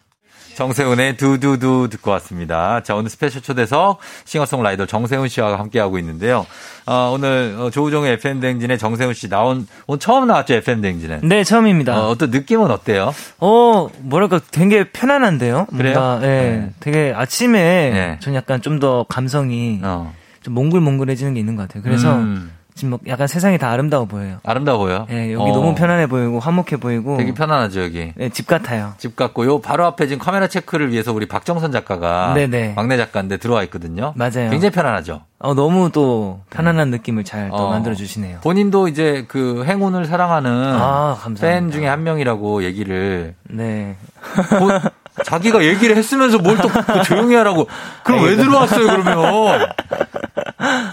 정세운의 두두두 듣고 왔습니다. 자, 오늘 스페셜 초대석 싱어송라이터 정세운 씨와 함께하고 있는데요. 어, 오늘 어, 조우종의 FM대행진에 정세운 씨 나온, 오늘 처음 나왔죠, FM대행진에. 네 처음입니다. 어, 어떤 느낌은 어때요? 어 뭐랄까 되게 편안한데요. 그래요? 뭔가, 예, 네. 되게 아침에 네. 전 약간 좀 더 감성이 어. 좀 몽글몽글해지는 게 있는 것 같아요. 그래서 음, 지금 뭐 약간 세상이 다 아름다워 보여요. 아름다워 보여? 예, 여기 어, 너무 편안해 보이고 화목해 보이고 되게 편안하죠, 여기. 예, 집 같아요. 집 같고 요. 바로 앞에 지금 카메라 체크를 위해서 우리 박정선 작가가 네네. 막내 작가인데 들어와 있거든요. 맞아요. 굉장히 편안하죠. 어 너무 또 편안한 느낌을 잘또 어. 만들어 주시네요. 본인도 이제 그 행운을 사랑하는 아, 감사합니다. 팬 중에 한 명이라고 얘기를 네. 뭐, 자기가 얘기를 했으면서 뭘 또 조용히 하라고. 그럼 왜 들어왔어요, 그러면?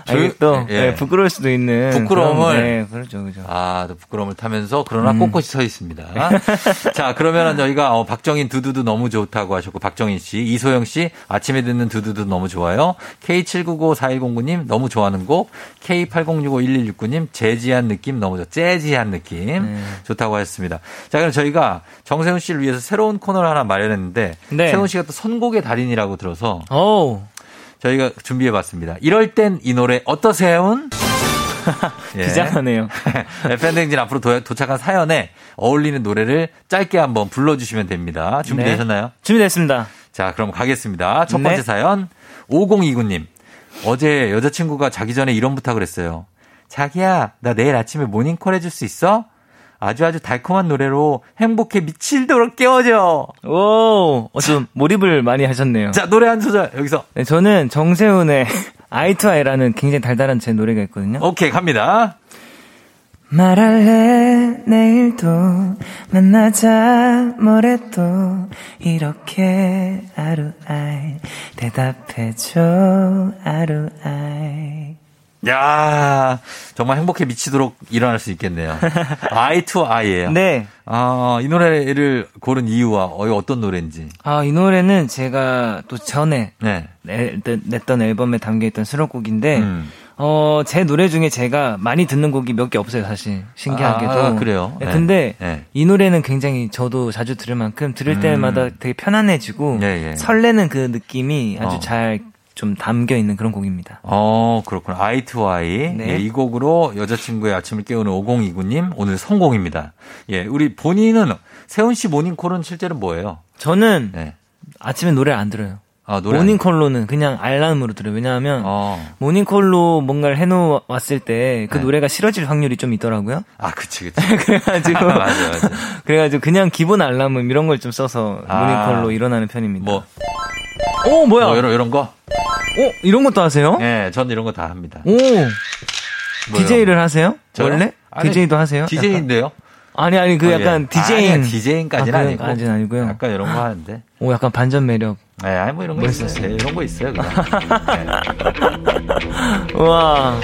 아니, 또 예. 예, 부끄러울 수도 있는 부끄러움을. 그런, 네, 그렇죠, 그렇죠. 아, 또 부끄러움을 타면서 그러나 음. 꼿꼿이 서 있습니다. [laughs] 자, 그러면은 저희가 어, 박정인 두두두 너무 좋다고 하셨고 박정인 씨, 이소영 씨 아침에 듣는 두두두 너무 좋아요. K799410님 너무 좋아하는 곡, K80651169님 재지한 느낌 너무 좋. 재지한 느낌 네. 좋다고 하셨습니다. 자, 그럼 저희가 정세훈 씨를 위해서 새로운 코너를 하나 마련했는데 네. 세훈 씨가 또 선곡의 달인이라고 들어서 오, 저희가 준비해 봤습니다. 이럴 땐 이 노래 어떠세요? 예. [laughs] 비장하네요. [laughs] 팬댕진 앞으로 도, 도착한 사연에 어울리는 노래를 짧게 한번 불러주시면 됩니다. 준비되셨나요? 네. 준비됐습니다. 자, 그럼 가겠습니다. 첫 번째 네. 사연 5029님. 어제 여자친구가 자기 전에 이런 부탁을 했어요. 자기야, 나 내일 아침에 모닝콜 해줄 수 있어? 아주 아주 달콤한 노래로 행복해 미칠도록 깨워줘. 오, 어, 좀 몰입을 많이 하셨네요. 자, 노래 한 소절 여기서. 네, 저는 정세운의 Eye to Eye라는 굉장히 달달한 제 노래가 있거든요. 오케이, 갑니다. 말할래 내일도 만나자 뭐래도 이렇게 아루아이 대답해줘 아루아이 야 정말 행복해 미치도록 일어날 수 있겠네요. [laughs] Eye to Eye예요. 네. 아, 이 노래를 고른 이유와 어, 어떤 노래인지. 아, 이 노래는 제가 또 전에 네. 내, 냈던 앨범에 담겨 있던 수록곡인데 음. 어, 제 노래 중에 제가 많이 듣는 곡이 몇 개 없어요, 사실. 신기하게도. 아, 그래요? 네, 네. 근데 네. 이 노래는 굉장히 저도 자주 들을 만큼 들을 음. 때마다 되게 편안해지고 예, 예. 설레는 그 느낌이 아주 어. 잘 좀 담겨 있는 그런 곡입니다. Eye to Eye. 네. 예, 이 곡으로 여자친구의 아침을 깨우는 5029님 오늘 성공입니다. 예, 우리 본인은 세운 씨 모닝콜은 실제로 뭐예요? 저는 네. 아침에 노래를 안 들어요. 아, 모닝콜로는 그냥 알람으로 들어요. 왜냐하면 어. 모닝콜로 뭔가를 해놓았을 때그 네. 노래가 싫어질 확률이 좀 있더라고요. 아, 그치, 그치. [laughs] 그래가지고 [laughs] 맞아, 맞아. 그래가지고 그냥 기본 알람음 이런 걸 좀 써서 아. 모닝콜로 일어나는 편입니다. 뭐, 오 뭐야? 뭐 이런, 이런 거? 오 이런 것도 하세요? 예, 전 이런 거 다 합니다. 오 DJ를 하세요? 저요? 원래 아니, DJ도 하세요? DJ인데요? 아니 아니 그 약간 디제잉 디제잉까지는 아, 아니고. 그건까지는 아니고요. 약간 이런 거 하는데. 오 약간 반전 매력. 예, 아니 뭐 이런 거 있어요. 멋있었어요. 예, 이런 거 있어요, 그냥. [laughs] 와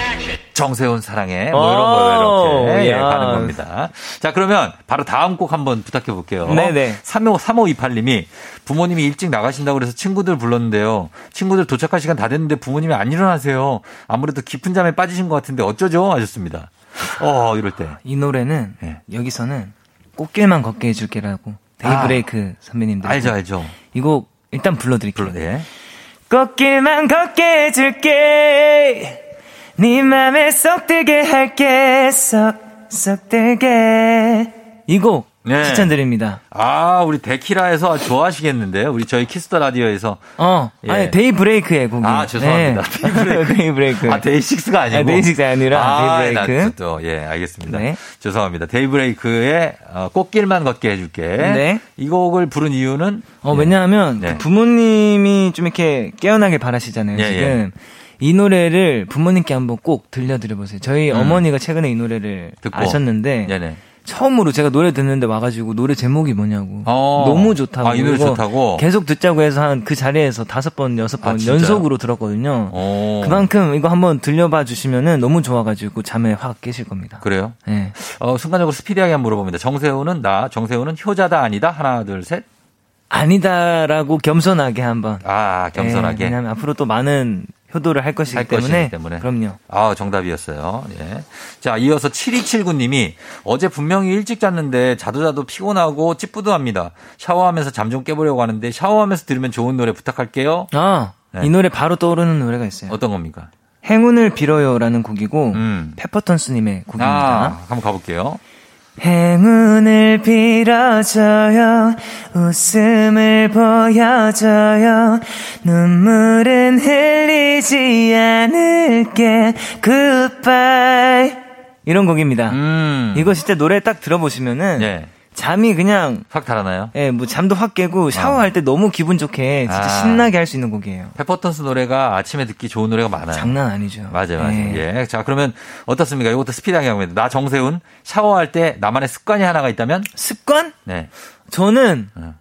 정세훈 사랑해. 뭐 이런 거 오, 이렇게 예, 야. 가는 겁니다. 자, 그러면 바로 다음 곡 한번 부탁해 볼게요. 네네. 35, 3528님이 부모님이 일찍 나가신다고 그래서 친구들 불렀는데요. 친구들 도착할 시간 다 됐는데 부모님이 안 일어나세요. 아무래도 깊은 잠에 빠지신 것 같은데 어쩌죠? 하셨습니다. 어, 이럴 때. 이 노래는 예. 여기서는 꽃길만 걷게 해줄게라고 데이브레이크 선배님들 아. 알죠, 알죠. 이곡 일단 불러드릴게요. 예. 꽃길만 걷게 해줄게 네 맘에 쏙 들게 할게 쏙쏙 들게 이곡 네. 추천드립니다. 아, 우리 데키라에서 좋아하시겠는데요. 우리 저희 Kiss the Radio에서. 어, 예. 아니 데이 브레이크의 곡이. 아, 죄송합니다. 데이 브레이크. [laughs] 데이 브레이크. 아, 데이 식스가 아니고. 아, 데이 식스가 아니라 아, 데이 브레이크. 나 또, 예, 알겠습니다. 네. 죄송합니다. 데이 브레이크의 어, 꽃길만 걷게 해줄게. 네. 이 곡을 부른 이유는 어, 왜냐하면 네. 그 부모님이 좀 이렇게 깨어나길 바라시잖아요, 예, 지금. 이 노래를 부모님께 한번 꼭 들려드려 보세요. 저희 음. 어머니가 최근에 이 노래를 듣고. 아셨는데, 네네. 처음으로 제가 노래 듣는데 와가지고 노래 제목이 뭐냐고. 어. 너무 좋다고. 아, 이 노래 좋다고? 계속 듣자고 해서 한 그 자리에서 다섯 번, 여섯 번 아? 연속으로 들었거든요. 어. 그만큼 이거 한번 들려봐 주시면은 너무 좋아가지고 잠에 확 깨실 겁니다. 그래요? 네. 어, 순간적으로 스피디하게 한번 물어봅니다. 정세훈은 나, 정세훈은 효자다 아니다? 하나, 둘, 셋. 아니다라고 겸손하게 한번. 아, 겸손하게. 네, 왜냐면 앞으로 또 많은 효도를 할 것이기 할 때문에. 것이기 때문에. 그럼요. 아, 정답이었어요. 예. 자, 이어서 7279님이 어제 분명히 일찍 잤는데 자도 자도 피곤하고 찌뿌둥합니다. 샤워하면서 잠 좀 깨보려고 하는데 샤워하면서 들으면 좋은 노래 부탁할게요. 아, 네. 이 노래 바로 떠오르는 노래가 있어요. 어떤 겁니까? 행운을 빌어요라는 곡이고 음. 페퍼톤스님의 곡입니다. 아, 한번 가볼게요. 행운을 빌어줘요 웃음을 보여줘요 눈물은 흘리지 않을게 굿바이 이런 곡입니다. 음. 이거 진짜 노래 딱 들어보시면은 예. 잠이 그냥 확 달아나요? 예, 뭐 잠도 확 깨고 샤워할 때 너무 기분 좋게 진짜 아. 신나게 할 수 있는 곡이에요. 페퍼턴스 노래가 아침에 듣기 좋은 노래가 많아요. 장난 아니죠. 맞아요, 맞아요. 예. 예. 자, 그러면 어떻습니까? 이것도 스피드하게 하면 나 정세훈 샤워할 때 나만의 습관이 하나가 있다면? 습관? 네. 저는 어.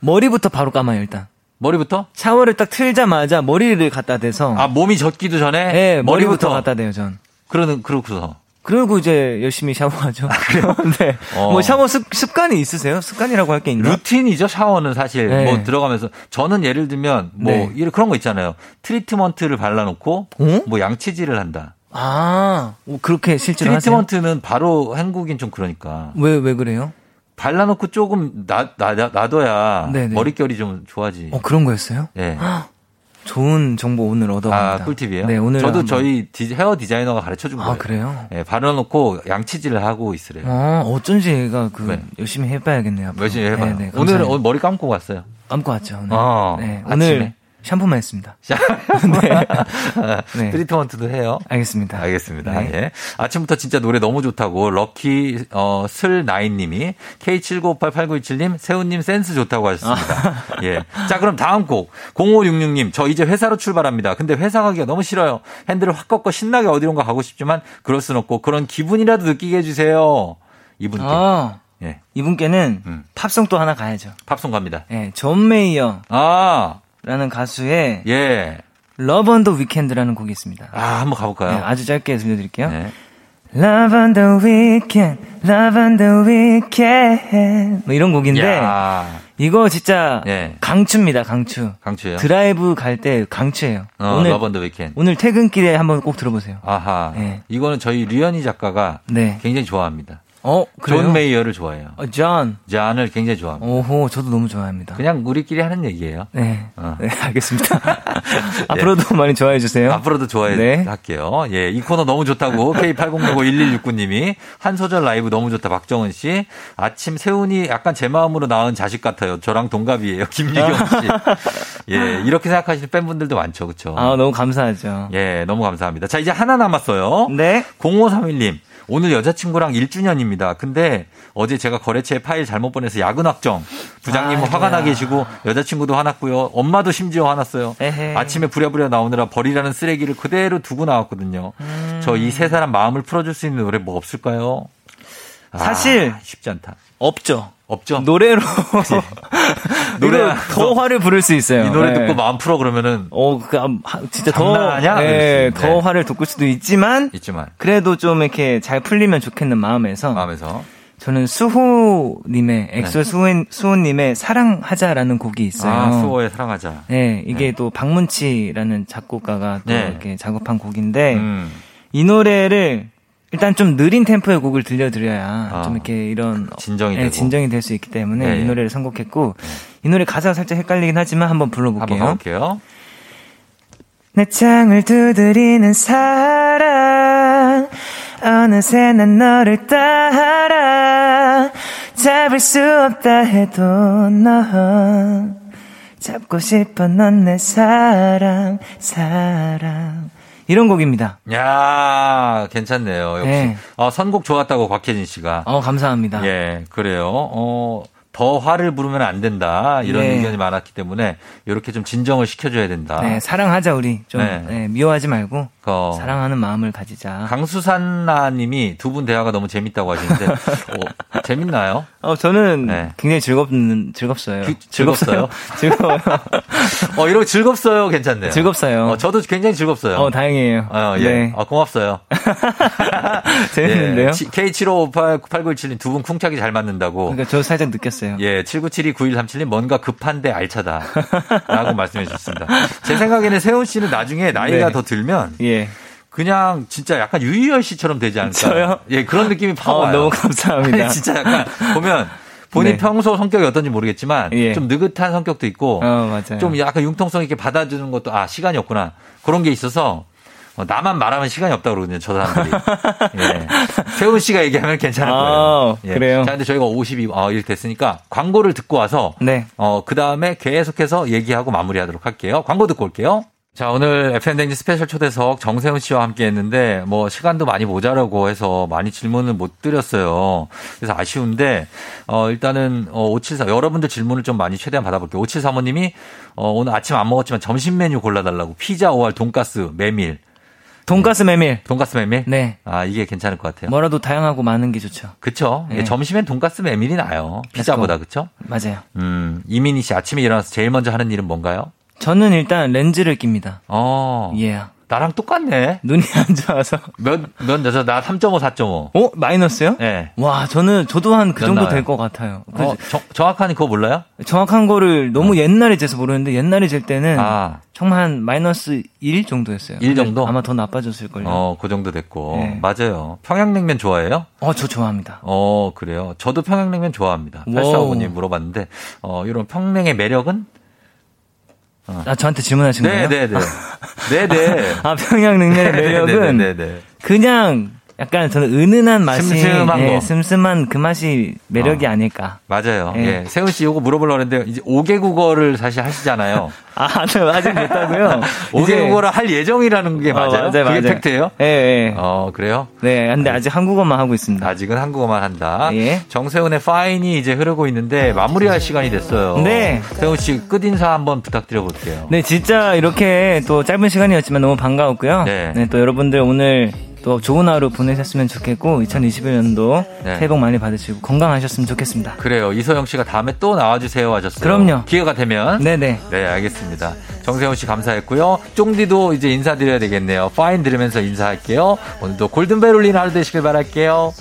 머리부터 바로 감아요, 일단. 머리부터? 샤워를 딱 틀자마자 머리를 갖다 대서 아, 몸이 젖기도 전에? 네, 머리부터 머리부터 갖다 대요, 전. 그러는, 그렇구서. 그리고 이제 열심히 샤워하죠. [laughs] 네. 어. 뭐 샤워 습, 습관이 있으세요? 습관이라고 할 게 있나? 루틴이죠, 샤워는 사실. 네. 뭐 들어가면서. 저는 예를 들면, 뭐, 네. 이런 그런 거 있잖아요. 트리트먼트를 발라놓고, 어? 뭐 양치질을 한다. 아, 뭐 그렇게 실제로 하세요? 트리트먼트는 바로 헹구긴 좀 그러니까. 왜, 왜 그래요? 발라놓고 조금 놔, 놔, 놔둬야 네네. 머릿결이 좀 좋아지. 어, 그런 거였어요? 예. 좋은 정보 오늘 얻어갑니다. 아, 꿀팁이에요? 네, 오늘. 저도 한번- 저희 디- 헤어 디자이너가 가르쳐 준 거예요. 아, 그래요? 예, 발라놓고 양치질을 하고 있으래요. 어, 어쩐지 얘가 그, 네. 열심히 해봐야겠네요. 앞으로. 열심히 해봐요. 네, 네, 오늘. 은 머리 감고 갔어요. 감고 왔죠. 오늘. 어, 네. 오늘 샴푸만 했습니다. [laughs] 네. 트리트먼트도 해요. 알겠습니다. 알겠습니다. 네. 예. 아침부터 진짜 노래 너무 좋다고 럭키 어, 슬나인님이 K79588927님 세훈님 센스 좋다고 하셨습니다. 아. [laughs] 예. 자 그럼 다음 곡 0566님 저 이제 회사로 출발합니다. 근데 회사 가기가 너무 싫어요. 핸들을 확 꺾어 신나게 어디론가 가고 싶지만 그럴 순 없고 그런 기분이라도 느끼게 해주세요. 이분께. 아, 예. 이분께는 음. 팝송 또 하나 가야죠. 팝송 갑니다. 예, 존 메이어. 아. 라는 가수의 예. Love on the Weekend라는 곡이 있습니다. 아 한번 가볼까요? 네, 아주 짧게 들려드릴게요. 네. Love on the weekend, love on the weekend. 뭐 이런 곡인데, 야. 이거 진짜 예. 강추입니다, 강추. 강추예요. 드라이브 갈 때 강추예요. 어, 오늘, Love on the Weekend. 오늘 퇴근길에 한번 꼭 들어보세요. 아하. 네. 이거는 저희 류현희 작가가 네. 굉장히 좋아합니다. 어, 그래요? 존 메이어를 좋아해요. 어, 존. 잔을 굉장히 좋아합니다. 오호, 저도 너무 좋아합니다. 그냥 우리끼리 하는 얘기예요. 네. 어. 네, 알겠습니다. [laughs] [laughs] 앞으로도 많이 좋아해 주세요. 앞으로도 좋아해 네. 할게요. 예, 이 코너 너무 좋다고 [laughs] K80651169님이 한 소절 라이브 너무 좋다 박정은 씨. 아침 세운이 약간 제 마음으로 낳은 자식 같아요. 저랑 동갑이에요. 김유경 씨. 예, 이렇게 생각하시는 팬분들도 많죠. 그렇죠? 아, 너무 감사하죠. 예, 너무 감사합니다. 자, 이제 하나 남았어요. 네. 0531님. 오늘 여자친구랑 1주년입니다. 근데 어제 제가 거래처에 파일 잘못 보내서 야근 확정. 부장님은 아이고야. 화가 나 계시고 여자친구도 화났고요. 엄마도 심지어 화났어요. 에헤. 아침에 부랴부랴 나오느라 버리라는 쓰레기를 그대로 두고 나왔거든요. 음. 저이 세 사람 마음을 풀어줄 수 있는 노래 뭐 없을까요? 아, 사실 쉽지 않다. 없죠. 없죠. 노래로 [laughs] 노래 노래 더 화를 부를 수 있어요. 이 노래 네. 듣고 마음 풀어 그러면 어, 그, 진짜 더? 네, 더 있는데. 화를 돋굴 수도 있지만, 있지만 그래도 좀 이렇게 잘 풀리면 좋겠는 마음에서, 마음에서 저는 수호님의, 엑소 수호, 수호님의 사랑하자라는 곡이 있어요. 아 수호의 사랑하자. 네, 이게 또 박문치라는 작곡가가 또 네. 이렇게 작업한 곡인데, 음. 이 노래를 일단 좀 느린 템포의 곡을 들려드려야 아. 좀 이렇게 이런 진정이 네, 되고. 진정이 될 수 있기 때문에 네, 이 예. 노래를 선곡했고 이 노래 가사가 살짝 헷갈리긴 하지만 한번 불러볼게요. 한번 가볼게요. 내 창을 두드리는 사랑 어느새 난 너를 따라 잡을 수 없다 해도 넌 잡고 싶어 넌 내 사랑 사랑 이런 곡입니다. 야 괜찮네요. 역시 네. 어, 선곡 좋았다고 곽혜진 씨가. 어 감사합니다. 예, 그래요. 어, 더 화를 부르면 안 된다. 이런 네. 의견이 많았기 때문에 이렇게 좀 진정을 시켜줘야 된다. 네, 사랑하자 우리 좀 네. 네, 미워하지 말고 어, 사랑하는 마음을 가지자. 강수산나님이 두 분 대화가 너무 재밌다고 하시는데 어, 재밌나요? 어 저는 네. 굉장히 즐겁는 즐겁어요. 그- 즐겁어요? [laughs] 즐거워요. 어, 이러고 즐겁어요. 괜찮네요. 즐겁어요. 어, 저도 굉장히 즐겁어요. 어 다행이에요. 어, 예. 네. 어, 고맙어요. [laughs] 재밌는데요. 예. K75588917님 두 분 쿵짝이 잘 맞는다고. 그러니까 저 살짝 느꼈어요. 예, 79729137님 뭔가 급한데 알차다. 라고 말씀해 주셨습니다. 제 생각에는 세훈 씨는 나중에 나이가 네. 더 들면 예. 그냥 진짜 약간 유희열 씨처럼 되지 않을까. 저요? 예, 그런 느낌이 팍 어, 와요. 너무 감사합니다. 아니, 진짜 약간 보면 본인 네. 평소 성격이 어떤지 모르겠지만 예. 좀 느긋한 성격도 있고 어 맞아요. 좀 약간 융통성 있게 받아주는 것도 아 시간이 없구나 그런 게 있어서 어, 나만 말하면 시간이 없다 그러거든요 저 사람들이 [laughs] 예. 세훈 씨가 얘기하면 괜찮을 거예요 아, 예. 그래요? 자 근데 저희가 52 어, 이렇게 됐으니까 광고를 듣고 와서 네. 어, 그 다음에 계속해서 얘기하고 마무리하도록 할게요 광고 듣고 올게요 자, 오늘 FM대행진 스페셜 초대석 정세운 씨와 함께 했는데, 뭐, 시간도 많이 모자라고 해서 많이 질문을 못 드렸어요. 그래서 아쉬운데, 어, 일단은, 어, 574, 여러분들 질문을 좀 많이 최대한 받아볼게요. 5735님이, 어, 오늘 아침 안 먹었지만 점심 메뉴 골라달라고. 피자 or 돈가스, 메밀. 돈가스 메밀. 돈가스 메밀? 네. 아, 이게 괜찮을 것 같아요. 뭐라도 다양하고 많은 게 좋죠. 그쵸. 네. 예, 점심엔 돈가스 메밀이 나아요. 피자보다, 그쵸? 맞아요. 음, 이민희 씨 아침에 일어나서 제일 먼저 하는 일은 뭔가요? 저는 일단 렌즈를 낍니다. 어. 예. 나랑 똑같네. 눈이 안 좋아서. 몇, 몇, 몇, 나 3.5, 4.5. 어? 마이너스요? 예. 와, 저는 저도 한 그 몇 정도? 될 것 같아요. 그 어, 정, 정확한 그거 몰라요? 정확한 거를 너무 옛날에 재서 모르는데 옛날에 잴 때는 아. 정말 한 마이너스 1 정도였어요. 1 정도? 아마 더 나빠졌을걸요. 어, 어, 그 정도 됐고. 네. 맞아요. 평양냉면 좋아해요? 저 좋아합니다. 어, 그래요. 저도 평양냉면 좋아합니다. 와우. 8455님 물어봤는데, 어, 이런 평냉의 매력은? 아, 저한테 질문하신 거예요? 네네네. 네네. [laughs] 아, 평양 냉면의 매력은 네네네. 그냥 약간 저는 은은한 맛이 슴슴한 예, 거. 슴슴한 그 맛이 매력이 아닐까. 맞아요. 예. 예. 세훈 씨 이거 물어보려고 했는데 이제 5개 국어를 사실 하시잖아요. [laughs] 아, 네, 아직 못하고요. 5개 이제- 국어를 할 예정이라는 게 어, 맞아요? 맞아요, 맞아요. 팩트예요? 예, 예. 어, 그래요? 네, 근데 아직 한국어만 하고 있습니다. 아직은 한국어만 한다. 예. 정세훈의 파인이 이제 흐르고 있는데 마무리할 시간이 됐어요. 네. 세훈 씨 끝인사 한번 부탁드려 볼게요. 네, 진짜 이렇게 또 짧은 시간이었지만 너무 반가웠고요. 네. 네, 또 여러분들 오늘 또 좋은 하루 보내셨으면 좋겠고 2021년도 네. 새해 복 많이 받으시고 건강하셨으면 좋겠습니다. 그래요. 이소영 씨가 다음에 또 나와주세요 하셨어요. 그럼요. 기회가 되면. 네네. 네, 알겠습니다. 정세훈 씨 감사했고요. 쫑디도 이제 인사드려야 되겠네요. 파인 들으면서 인사할게요. 오늘도 골든벨 울리는 하루 되시길 바랄게요.